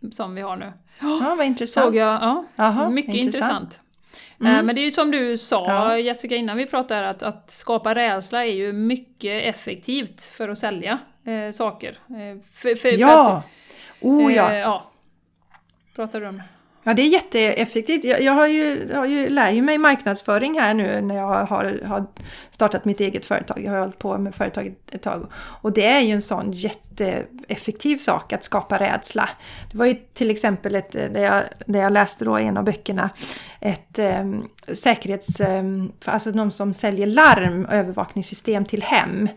-hmm. som vi har nu. Ja, vad intressant. Såg jag, ja, Aha, mycket intressant. intressant. Eh, mm. Men det är ju som du sa ja. Jessica innan vi pratade att, att skapa rädsla är ju mycket effektivt för att sälja eh, saker. Eh, för, för, ja! För att, oh ja! Eh, ja! Pratar du om det? Ja, det är jätteeffektivt. Jag, jag har ju, har ju, lär ju mig marknadsföring här nu när jag har, har startat mitt eget företag. Jag har hållit på med företaget ett tag. Och det är ju en sån jätteeffektiv sak att skapa rädsla. Det var ju till exempel ett, där jag, det jag läste då i en av böckerna ett um, säkerhets... Um, alltså de som säljer larm och övervakningssystem till hem.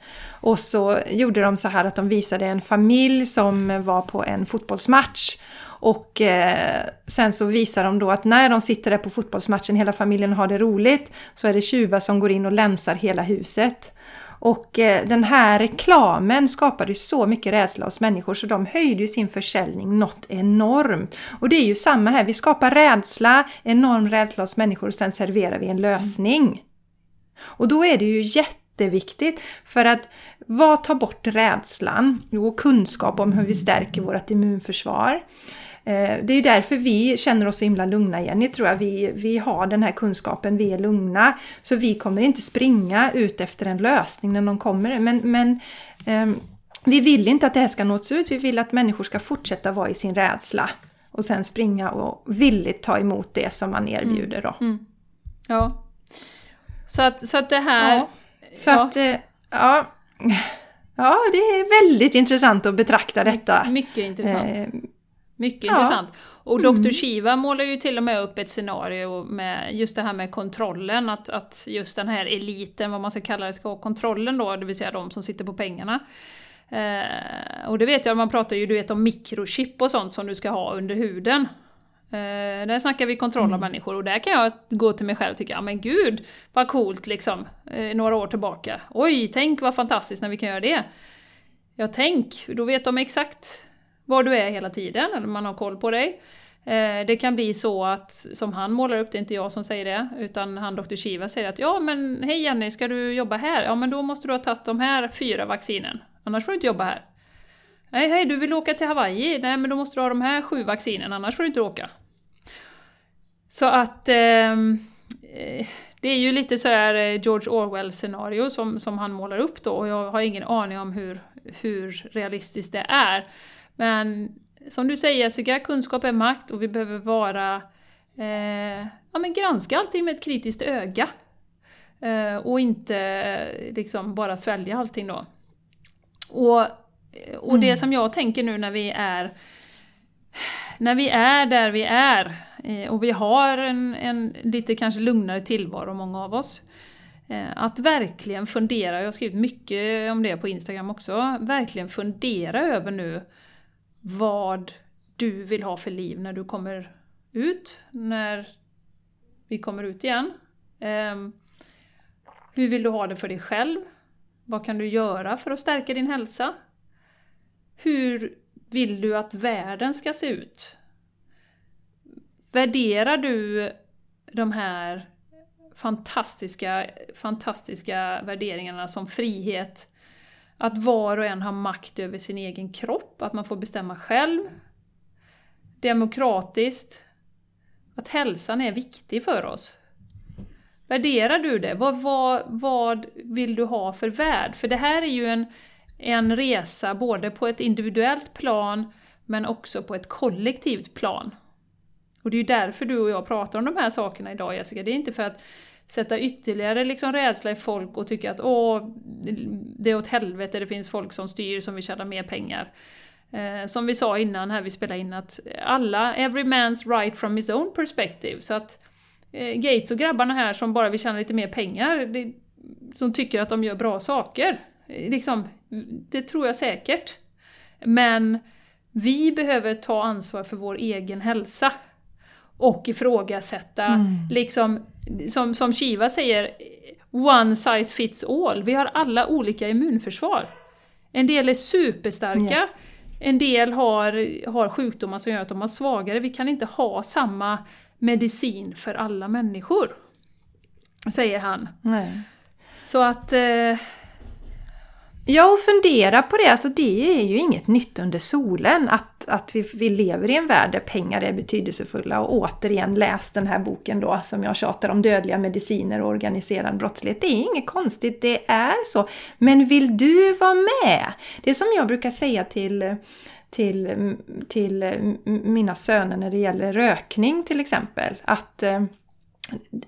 Och så gjorde de så här att de visade en familj som var på en fotbollsmatch och eh, sen så visar de då att när de sitter där på fotbollsmatchen, hela familjen har det roligt, så är det tjuvar som går in och länsar hela huset. Och eh, den här reklamen skapade ju så mycket rädsla hos människor så de höjde ju sin försäljning något enormt. Och det är ju samma här, vi skapar rädsla, enorm rädsla hos människor och sen serverar vi en lösning. Och då är det ju jätteviktigt för att vad tar bort rädslan? Jo, kunskap om hur vi stärker vårt immunförsvar. Eh, det är därför vi känner oss så himla lugna Jenny, tror jag. Vi, vi har den här kunskapen, vi är lugna. Så vi kommer inte springa ut efter en lösning när någon kommer. Men, men um, vi vill inte att det här ska nås ut, vi vill att människor ska fortsätta vara i sin rädsla. Och sen springa och villigt ta emot det som man erbjuder då. Mm. Ja. Så att, så att det här... Ja. Så ja. att, eh, ja. Ja, det är väldigt intressant att betrakta detta. Mycket intressant. Mycket ja. intressant. Och Dr. Mm. Shiva målar ju till och med upp ett scenario med just det här med kontrollen, att, att just den här eliten, vad man ska kalla det, ska ha kontrollen då, det vill säga de som sitter på pengarna. Eh, och det vet jag, man pratar ju du vet om mikrochip och sånt som du ska ha under huden. Eh, där snackar vi kontroll av mm. människor och där kan jag gå till mig själv och tycka, ja men gud vad coolt liksom, eh, några år tillbaka. Oj, tänk vad fantastiskt när vi kan göra det. Ja, tänk, då vet de exakt var du är hela tiden, eller man har koll på dig. Eh, det kan bli så att, som han målar upp, det är inte jag som säger det, utan han Dr. Shiva säger att ja men hej Jenny, ska du jobba här? Ja men då måste du ha tagit de här fyra vaccinen, annars får du inte jobba här. Nej, hej du vill åka till Hawaii? Nej men då måste du ha de här sju vaccinen, annars får du inte åka. Så att ehm, eh, det är ju lite sådär eh, George Orwell-scenario som, som han målar upp då, och jag har ingen aning om hur, hur realistiskt det är. Men som du säger Jessica, kunskap är makt och vi behöver vara eh, ja, men granska allting med ett kritiskt öga. Eh, och inte liksom bara svälja allting då. Och, och mm. det som jag tänker nu när vi är när vi är där vi är eh, och vi har en, en lite kanske lugnare tillvaro, många av oss, eh, att verkligen fundera, jag har skrivit mycket om det på Instagram också, verkligen fundera över nu vad du vill ha för liv när du kommer ut, när vi kommer ut igen. Ehm, hur vill du ha det för dig själv? Vad kan du göra för att stärka din hälsa? Hur vill du att världen ska se ut? Värderar du de här fantastiska, fantastiska värderingarna som frihet, att var och en har makt över sin egen kropp, att man får bestämma själv, demokratiskt, att hälsan är viktig för oss. Värderar du det? Vad, vad, vad vill du ha för värld? För det här är ju en, en resa både på ett individuellt plan men också på ett kollektivt plan. Och det är ju därför du och jag pratar om de här sakerna idag Jessica. Det är inte för att sätta ytterligare liksom rädsla i folk och tycka att åh, det är åt helvete, det finns folk som styr som vill tjäna mer pengar. Eh, som vi sa innan här vi spelade in att alla, every man's right from his own perspective. Så att eh, Gates och grabbarna här som bara vill tjäna lite mer pengar, det, som tycker att de gör bra saker, eh, liksom, det tror jag säkert. Men vi behöver ta ansvar för vår egen hälsa. Och ifrågasätta, mm. liksom, som, som Shiva säger, one size fits all. Vi har alla olika immunförsvar. En del är superstarka, yeah. en del har, har sjukdomar som gör att de är svagare. Vi kan inte ha samma medicin för alla människor. Säger han. Nej. Så att... Eh, Ja, och fundera på det. Alltså, det är ju inget nytt under solen att, att vi, vi lever i en värld där pengar är betydelsefulla. Och återigen, läs den här boken då som jag tjatar om, Dödliga mediciner och organiserad brottslighet. Det är inget konstigt, det är så. Men vill du vara med? Det är som jag brukar säga till till, till mina söner när det gäller rökning till exempel. Att eh,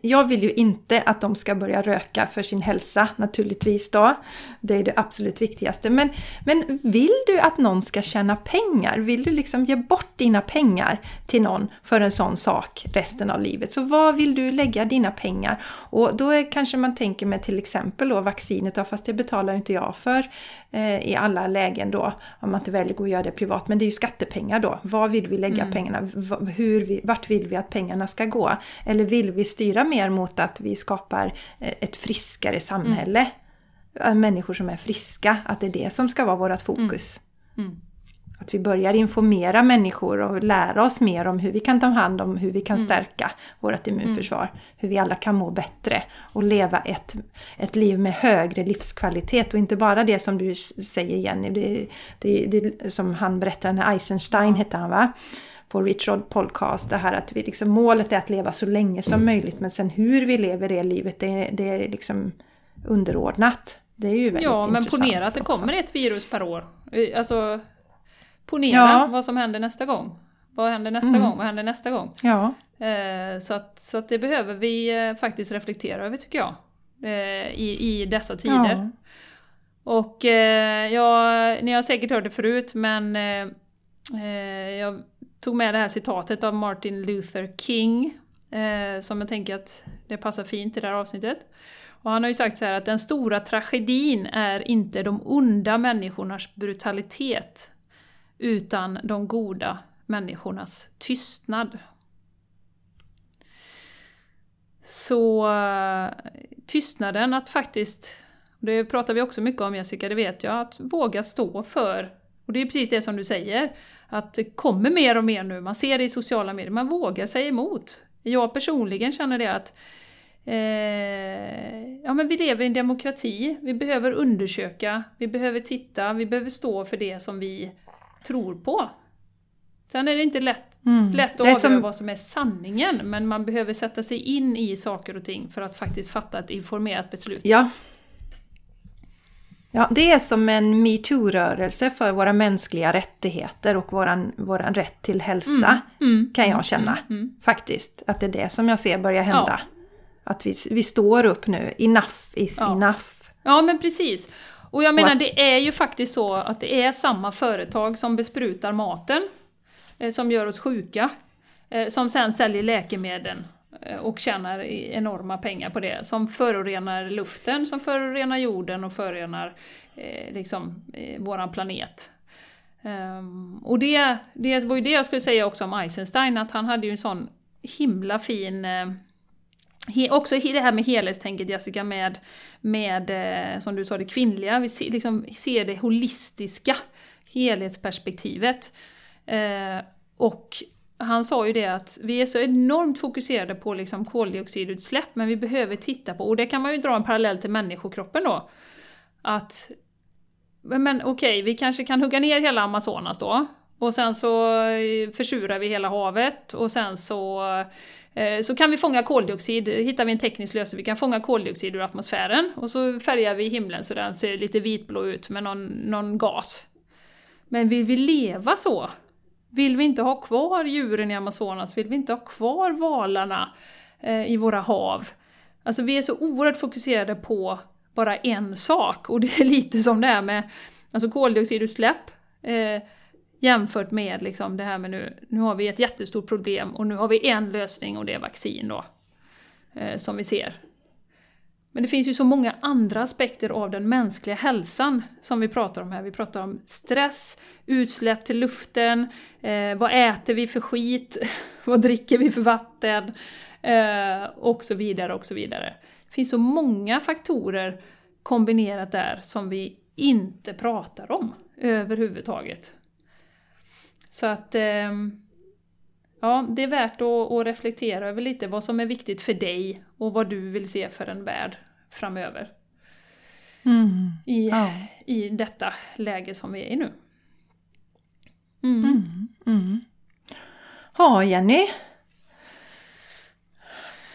jag vill ju inte att de ska börja röka för sin hälsa naturligtvis då. Det är det absolut viktigaste. Men, men vill du att någon ska tjäna pengar? Vill du liksom ge bort dina pengar till någon för en sån sak resten av livet? Så vad vill du lägga dina pengar? Och då är, kanske man tänker med till exempel då vaccinet, då, fast det betalar inte jag för eh, i alla lägen då, om man inte väljer att göra det privat. Men det är ju skattepengar då. Vad vill vi lägga mm. pengarna? Hur vi, vart vill vi att pengarna ska gå? Eller vill vi styra mer mot att vi skapar eh, ett friskare samhälle. Mm. Människor som är friska, att det är det som ska vara vårt fokus. Mm. Mm. Att vi börjar informera människor och lära oss mer om hur vi kan ta hand om hur vi kan mm. stärka vårt immunförsvar. Mm. Hur vi alla kan må bättre och leva ett, ett liv med högre livskvalitet och inte bara det som du säger Jenny, det, det, det som han berättade, när Eisenstein hette han va? på Richard Podcast, det här att vi liksom, målet är att leva så länge som möjligt men sen hur vi lever det livet det, det är liksom underordnat. Det är ju väldigt Ja, men ponera att det också. kommer ett virus per år. Alltså, ponera ja. vad som händer nästa gång. Vad händer nästa mm. gång? Vad händer nästa gång? Ja. Eh, så att, så att det behöver vi eh, faktiskt reflektera över tycker jag. Eh, i, I dessa tider. Ja. Och eh, ni har säkert hört det förut men eh, eh, jag tog med det här citatet av Martin Luther King, eh, som jag tänker att det passar fint i det här avsnittet. Och han har ju sagt så här att den stora tragedin är inte de onda människornas brutalitet, utan de goda människornas tystnad. Så eh, tystnaden att faktiskt, det pratar vi också mycket om Jessica, det vet jag, att våga stå för, och det är precis det som du säger, att det kommer mer och mer nu, man ser det i sociala medier, man vågar säga emot. Jag personligen känner det att ja, men vi lever i en demokrati, vi behöver undersöka, vi behöver titta, vi behöver stå för det som vi tror på. Sen är det inte lätt, mm. lätt att avgöra som... vad som är sanningen, men man behöver sätta sig in i saker och ting för att faktiskt fatta ett informerat beslut. Ja, Ja, det är som en metoo-rörelse för våra mänskliga rättigheter och våran, våran rätt till hälsa, mm, mm, kan jag mm, känna. Mm, faktiskt, att det är det som jag ser börja hända. Ja. Att vi, vi står upp nu, enough is ja. enough. Ja, men precis. Och jag menar, det är ju faktiskt så att det är samma företag som besprutar maten, eh, som gör oss sjuka, eh, som sen säljer läkemedel eh, och tjänar enorma pengar på det, som förorenar luften, som förorenar jorden och förorenar eh, liksom, eh, våran planet. Um, och det, det var ju det jag skulle säga också om Eisenstein, att han hade ju en sån himla fin eh, He, också det här med helhetstänket Jessica, med, med eh, som du sa, det kvinnliga. Vi ser, liksom, ser det holistiska helhetsperspektivet. Eh, och han sa ju det att vi är så enormt fokuserade på liksom koldioxidutsläpp, men vi behöver titta på, och det kan man ju dra en parallell till människokroppen då, att men okej, okay, vi kanske kan hugga ner hela Amazonas då, och sen så eh, försurar vi hela havet och sen så, Eh, så kan vi fånga koldioxid, eh, hittar vi en teknisk lösning, vi kan fånga koldioxid ur atmosfären och så färgar vi himlen så den ser lite vitblå ut med någon, någon gas. Men vill vi leva så? Vill vi inte ha kvar djuren i Amazonas? Vill vi inte ha kvar valarna eh, i våra hav? Alltså vi är så oerhört fokuserade på bara en sak och det är lite som det är med alltså koldioxidutsläpp. Jämfört med liksom det här med nu, nu har vi ett jättestort problem och nu har vi en lösning och det är vaccin då. Eh, som vi ser. Men det finns ju så många andra aspekter av den mänskliga hälsan som vi pratar om här. Vi pratar om stress, utsläpp till luften, eh, vad äter vi för skit, vad dricker vi för vatten, eh, och så vidare och så vidare. Det finns så många faktorer kombinerat där som vi inte pratar om överhuvudtaget. Så att ehm, ja, det är värt att, reflektera över lite vad som är viktigt för dig och vad du vill se för en värld framöver. Mm. I, ja. I detta läge som vi är i nu. Mm. Mm. mm. Ja, Jenny.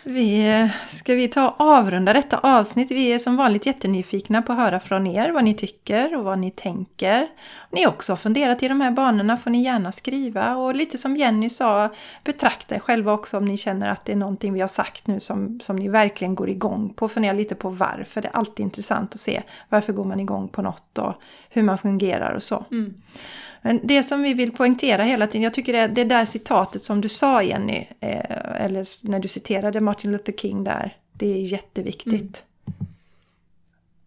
Vi, ska vi ta och avrunda detta avsnitt? Vi är som vanligt jättenyfikna på att höra från er vad ni tycker och vad ni tänker. Om ni också har funderat i de här banorna får ni gärna skriva och lite som Jenny sa, betrakta er själva också om ni känner att det är någonting vi har sagt nu som, som ni verkligen går igång på. Fundera lite på varför. Det är alltid intressant att se varför går man igång på något och hur man fungerar och så. Mm. Men det som vi vill poängtera hela tiden, jag tycker det, det där citatet som du sa Jenny, eh, eller när du citerade Martin Luther King där, det är jätteviktigt. Mm.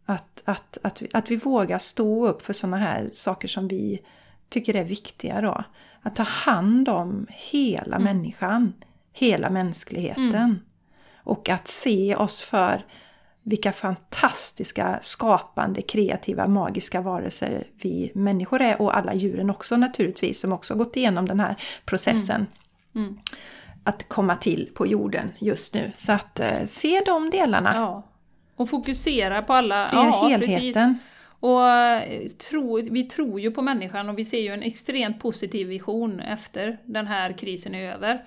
Att, att, att, vi, att vi vågar stå upp för sådana här saker som vi tycker är viktiga då. Att ta hand om hela mm. människan, hela mänskligheten. Mm. Och att se oss för vilka fantastiska, skapande, kreativa, magiska varelser vi människor är och alla djuren också naturligtvis som också gått igenom den här processen. Mm. Mm. Att komma till på jorden just nu. Så att eh, se de delarna. Ja. Och fokusera på alla... Se ja, helheten. Precis. Och eh, tro, vi tror ju på människan och vi ser ju en extremt positiv vision efter den här krisen är över.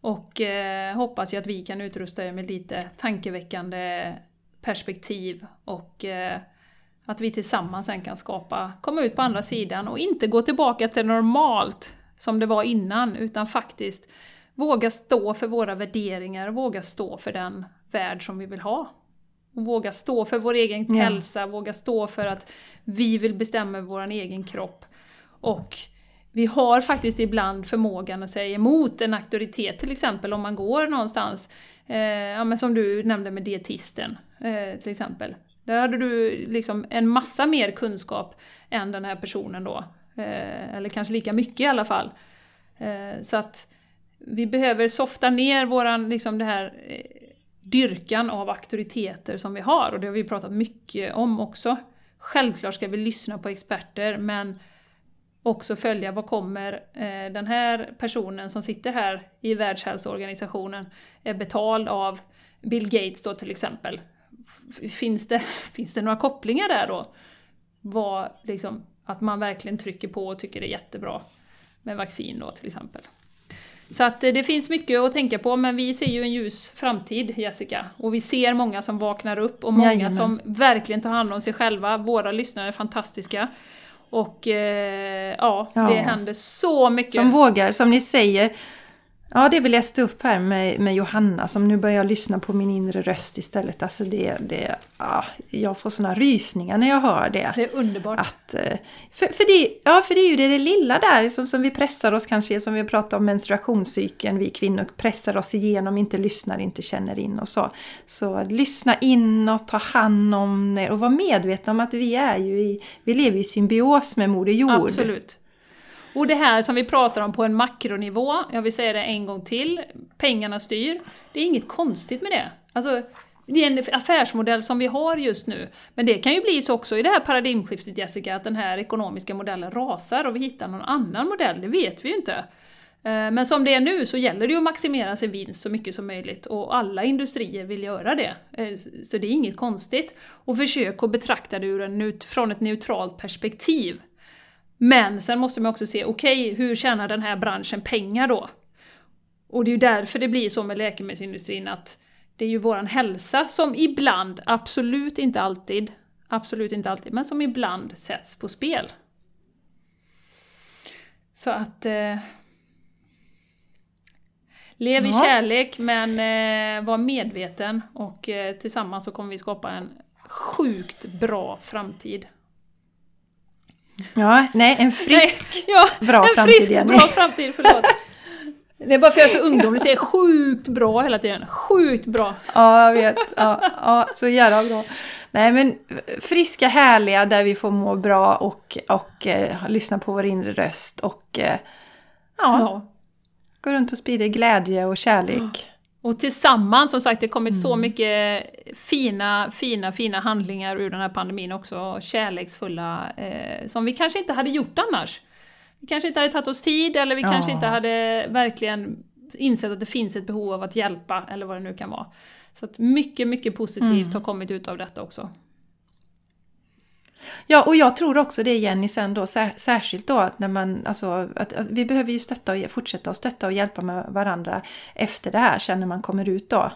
Och eh, hoppas ju att vi kan utrusta er med lite tankeväckande perspektiv och eh, att vi tillsammans sen kan skapa, komma ut på andra sidan och inte gå tillbaka till normalt som det var innan, utan faktiskt våga stå för våra värderingar, våga stå för den värld som vi vill ha. Och våga stå för vår egen ja. hälsa, våga stå för att vi vill bestämma vår egen kropp. Och vi har faktiskt ibland förmågan att säga emot en auktoritet, till exempel om man går någonstans, Eh, ja, men som du nämnde med dietisten eh, till exempel. Där hade du liksom en massa mer kunskap än den här personen då. Eh, eller kanske lika mycket i alla fall. Eh, så att vi behöver softa ner våran, liksom det här eh, dyrkan av auktoriteter som vi har och det har vi pratat mycket om också. Självklart ska vi lyssna på experter men också följa vad kommer eh, den här personen som sitter här i Världshälsoorganisationen är betald av Bill Gates då till exempel. Finns det, finns det några kopplingar där då? Vad, liksom, att man verkligen trycker på och tycker det är jättebra med vaccin då till exempel. Så att eh, det finns mycket att tänka på, men vi ser ju en ljus framtid, Jessica. Och vi ser många som vaknar upp och många Jajamän. som verkligen tar hand om sig själva. Våra lyssnare är fantastiska. Och eh, ja, ja, det händer så mycket. Som vågar, som ni säger, Ja, det vi läste upp här med, med Johanna som nu börjar lyssna på min inre röst istället. Alltså det, det, ja, jag får såna rysningar när jag hör det. Det är underbart. Att, eh, för, för, det, ja, för det är ju det, det lilla där som, som vi pressar oss kanske, som vi pratar om menstruationscykeln, vi kvinnor pressar oss igenom, inte lyssnar, inte känner in och så. Så lyssna in och ta hand om er och vara medvetna om att vi är ju i, vi lever i symbios med Moder Jord. Absolut. Och det här som vi pratar om på en makronivå, jag vill säga det en gång till, pengarna styr. Det är inget konstigt med det. Alltså, det är en affärsmodell som vi har just nu. Men det kan ju bli så också i det här paradigmskiftet Jessica, att den här ekonomiska modellen rasar och vi hittar någon annan modell, det vet vi ju inte. Eh, men som det är nu så gäller det ju att maximera sin vinst så mycket som möjligt och alla industrier vill göra det. Eh, så det är inget konstigt. Och försök att betrakta det från ett neutralt perspektiv. Men sen måste man också se, okej, okay, hur tjänar den här branschen pengar då? Och det är ju därför det blir så med läkemedelsindustrin att det är ju våran hälsa som ibland, absolut inte alltid, absolut inte alltid, men som ibland sätts på spel. Så att... Eh, lev i ja. kärlek men eh, var medveten och eh, tillsammans så kommer vi skapa en sjukt bra framtid. Ja, nej, en frisk, nej, ja, bra en framtid frisk, bra framtid, förlåt. Det är bara för att jag är så ungdomlig, säger sjukt bra hela tiden. Sjukt bra! Ja, jag vet. Ja, ja, så jävla bra. Nej, men friska, härliga, där vi får må bra och, och eh, lyssna på vår inre röst och eh, ja, ja, gå runt och sprida glädje och kärlek. Och tillsammans, som sagt, det har kommit mm. så mycket fina, fina, fina handlingar ur den här pandemin också, kärleksfulla, eh, som vi kanske inte hade gjort annars. Vi kanske inte hade tagit oss tid, eller vi ja. kanske inte hade verkligen insett att det finns ett behov av att hjälpa, eller vad det nu kan vara. Så att mycket, mycket positivt mm. har kommit ut av detta också. Ja, och jag tror också det Jenny sen då, särskilt då när man, alltså, att, att vi behöver ju stötta och fortsätta att stötta och hjälpa med varandra efter det här, sen när man kommer ut då.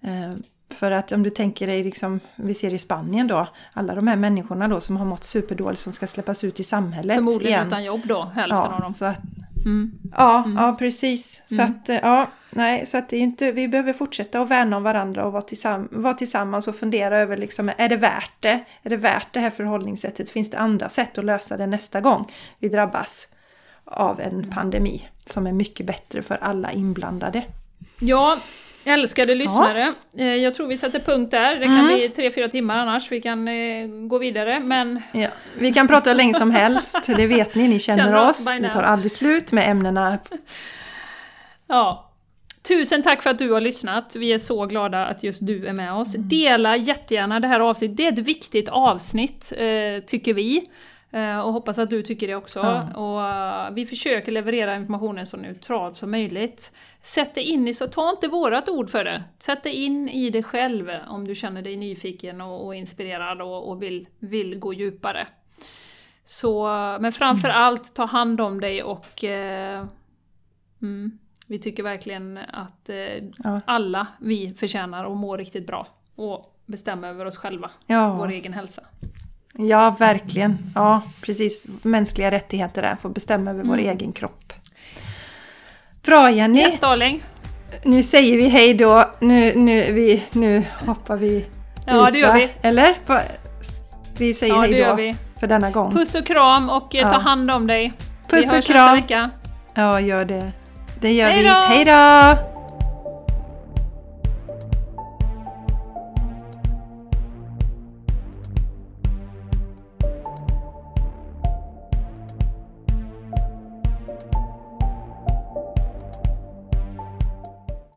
Eh, för att om du tänker dig, liksom, vi ser i Spanien då, alla de här människorna då som har mått superdåligt som ska släppas ut i samhället Förmodligen igen. utan jobb då, hälften ja, av dem. Så att, mm. Ja, mm. ja precis. Så mm. att, ja, nej, så att det är inte, vi behöver fortsätta att värna om varandra och vara, tillsamm vara tillsammans och fundera över liksom, är det värt det? Är det värt det här förhållningssättet? Finns det andra sätt att lösa det nästa gång vi drabbas av en pandemi som är mycket bättre för alla inblandade? Ja, Älskade lyssnare, ja. Eh, jag tror vi sätter punkt där. Det kan mm. bli tre, fyra timmar annars. Vi kan eh, gå vidare, men... Ja. Vi kan prata hur länge som helst, det vet ni, ni känner, känner oss. Vi tar aldrig slut med ämnena. Ja. Tusen tack för att du har lyssnat. Vi är så glada att just du är med oss. Mm. Dela jättegärna det här avsnittet. Det är ett viktigt avsnitt, eh, tycker vi. Eh, och hoppas att du tycker det också. Ja. Och eh, vi försöker leverera informationen så neutralt som möjligt. Sätt dig in i, så ta inte vårat ord för det. Sätt dig in i det själv om du känner dig nyfiken och, och inspirerad och, och, vill, vill gå djupare. Så, men framför mm. allt, ta hand om dig och eh, mm, vi tycker verkligen att eh, ja. alla vi förtjänar att må riktigt bra och bestämma över oss själva, ja. vår egen hälsa. Ja, verkligen. Ja, precis. Mänskliga rättigheter där, få bestämma över mm. vår egen kropp. Bra Jenny! Yes, darling. Nu säger vi hej då. Nu, nu, vi, nu hoppar vi Ja, ut, det gör va? vi. Eller? Vi säger ja, hej då för denna gång. Puss och kram och eh, ja. ta hand om dig. Puss vi och kram. Vecka. Ja, gör det. Det gör hej vi. Hej då!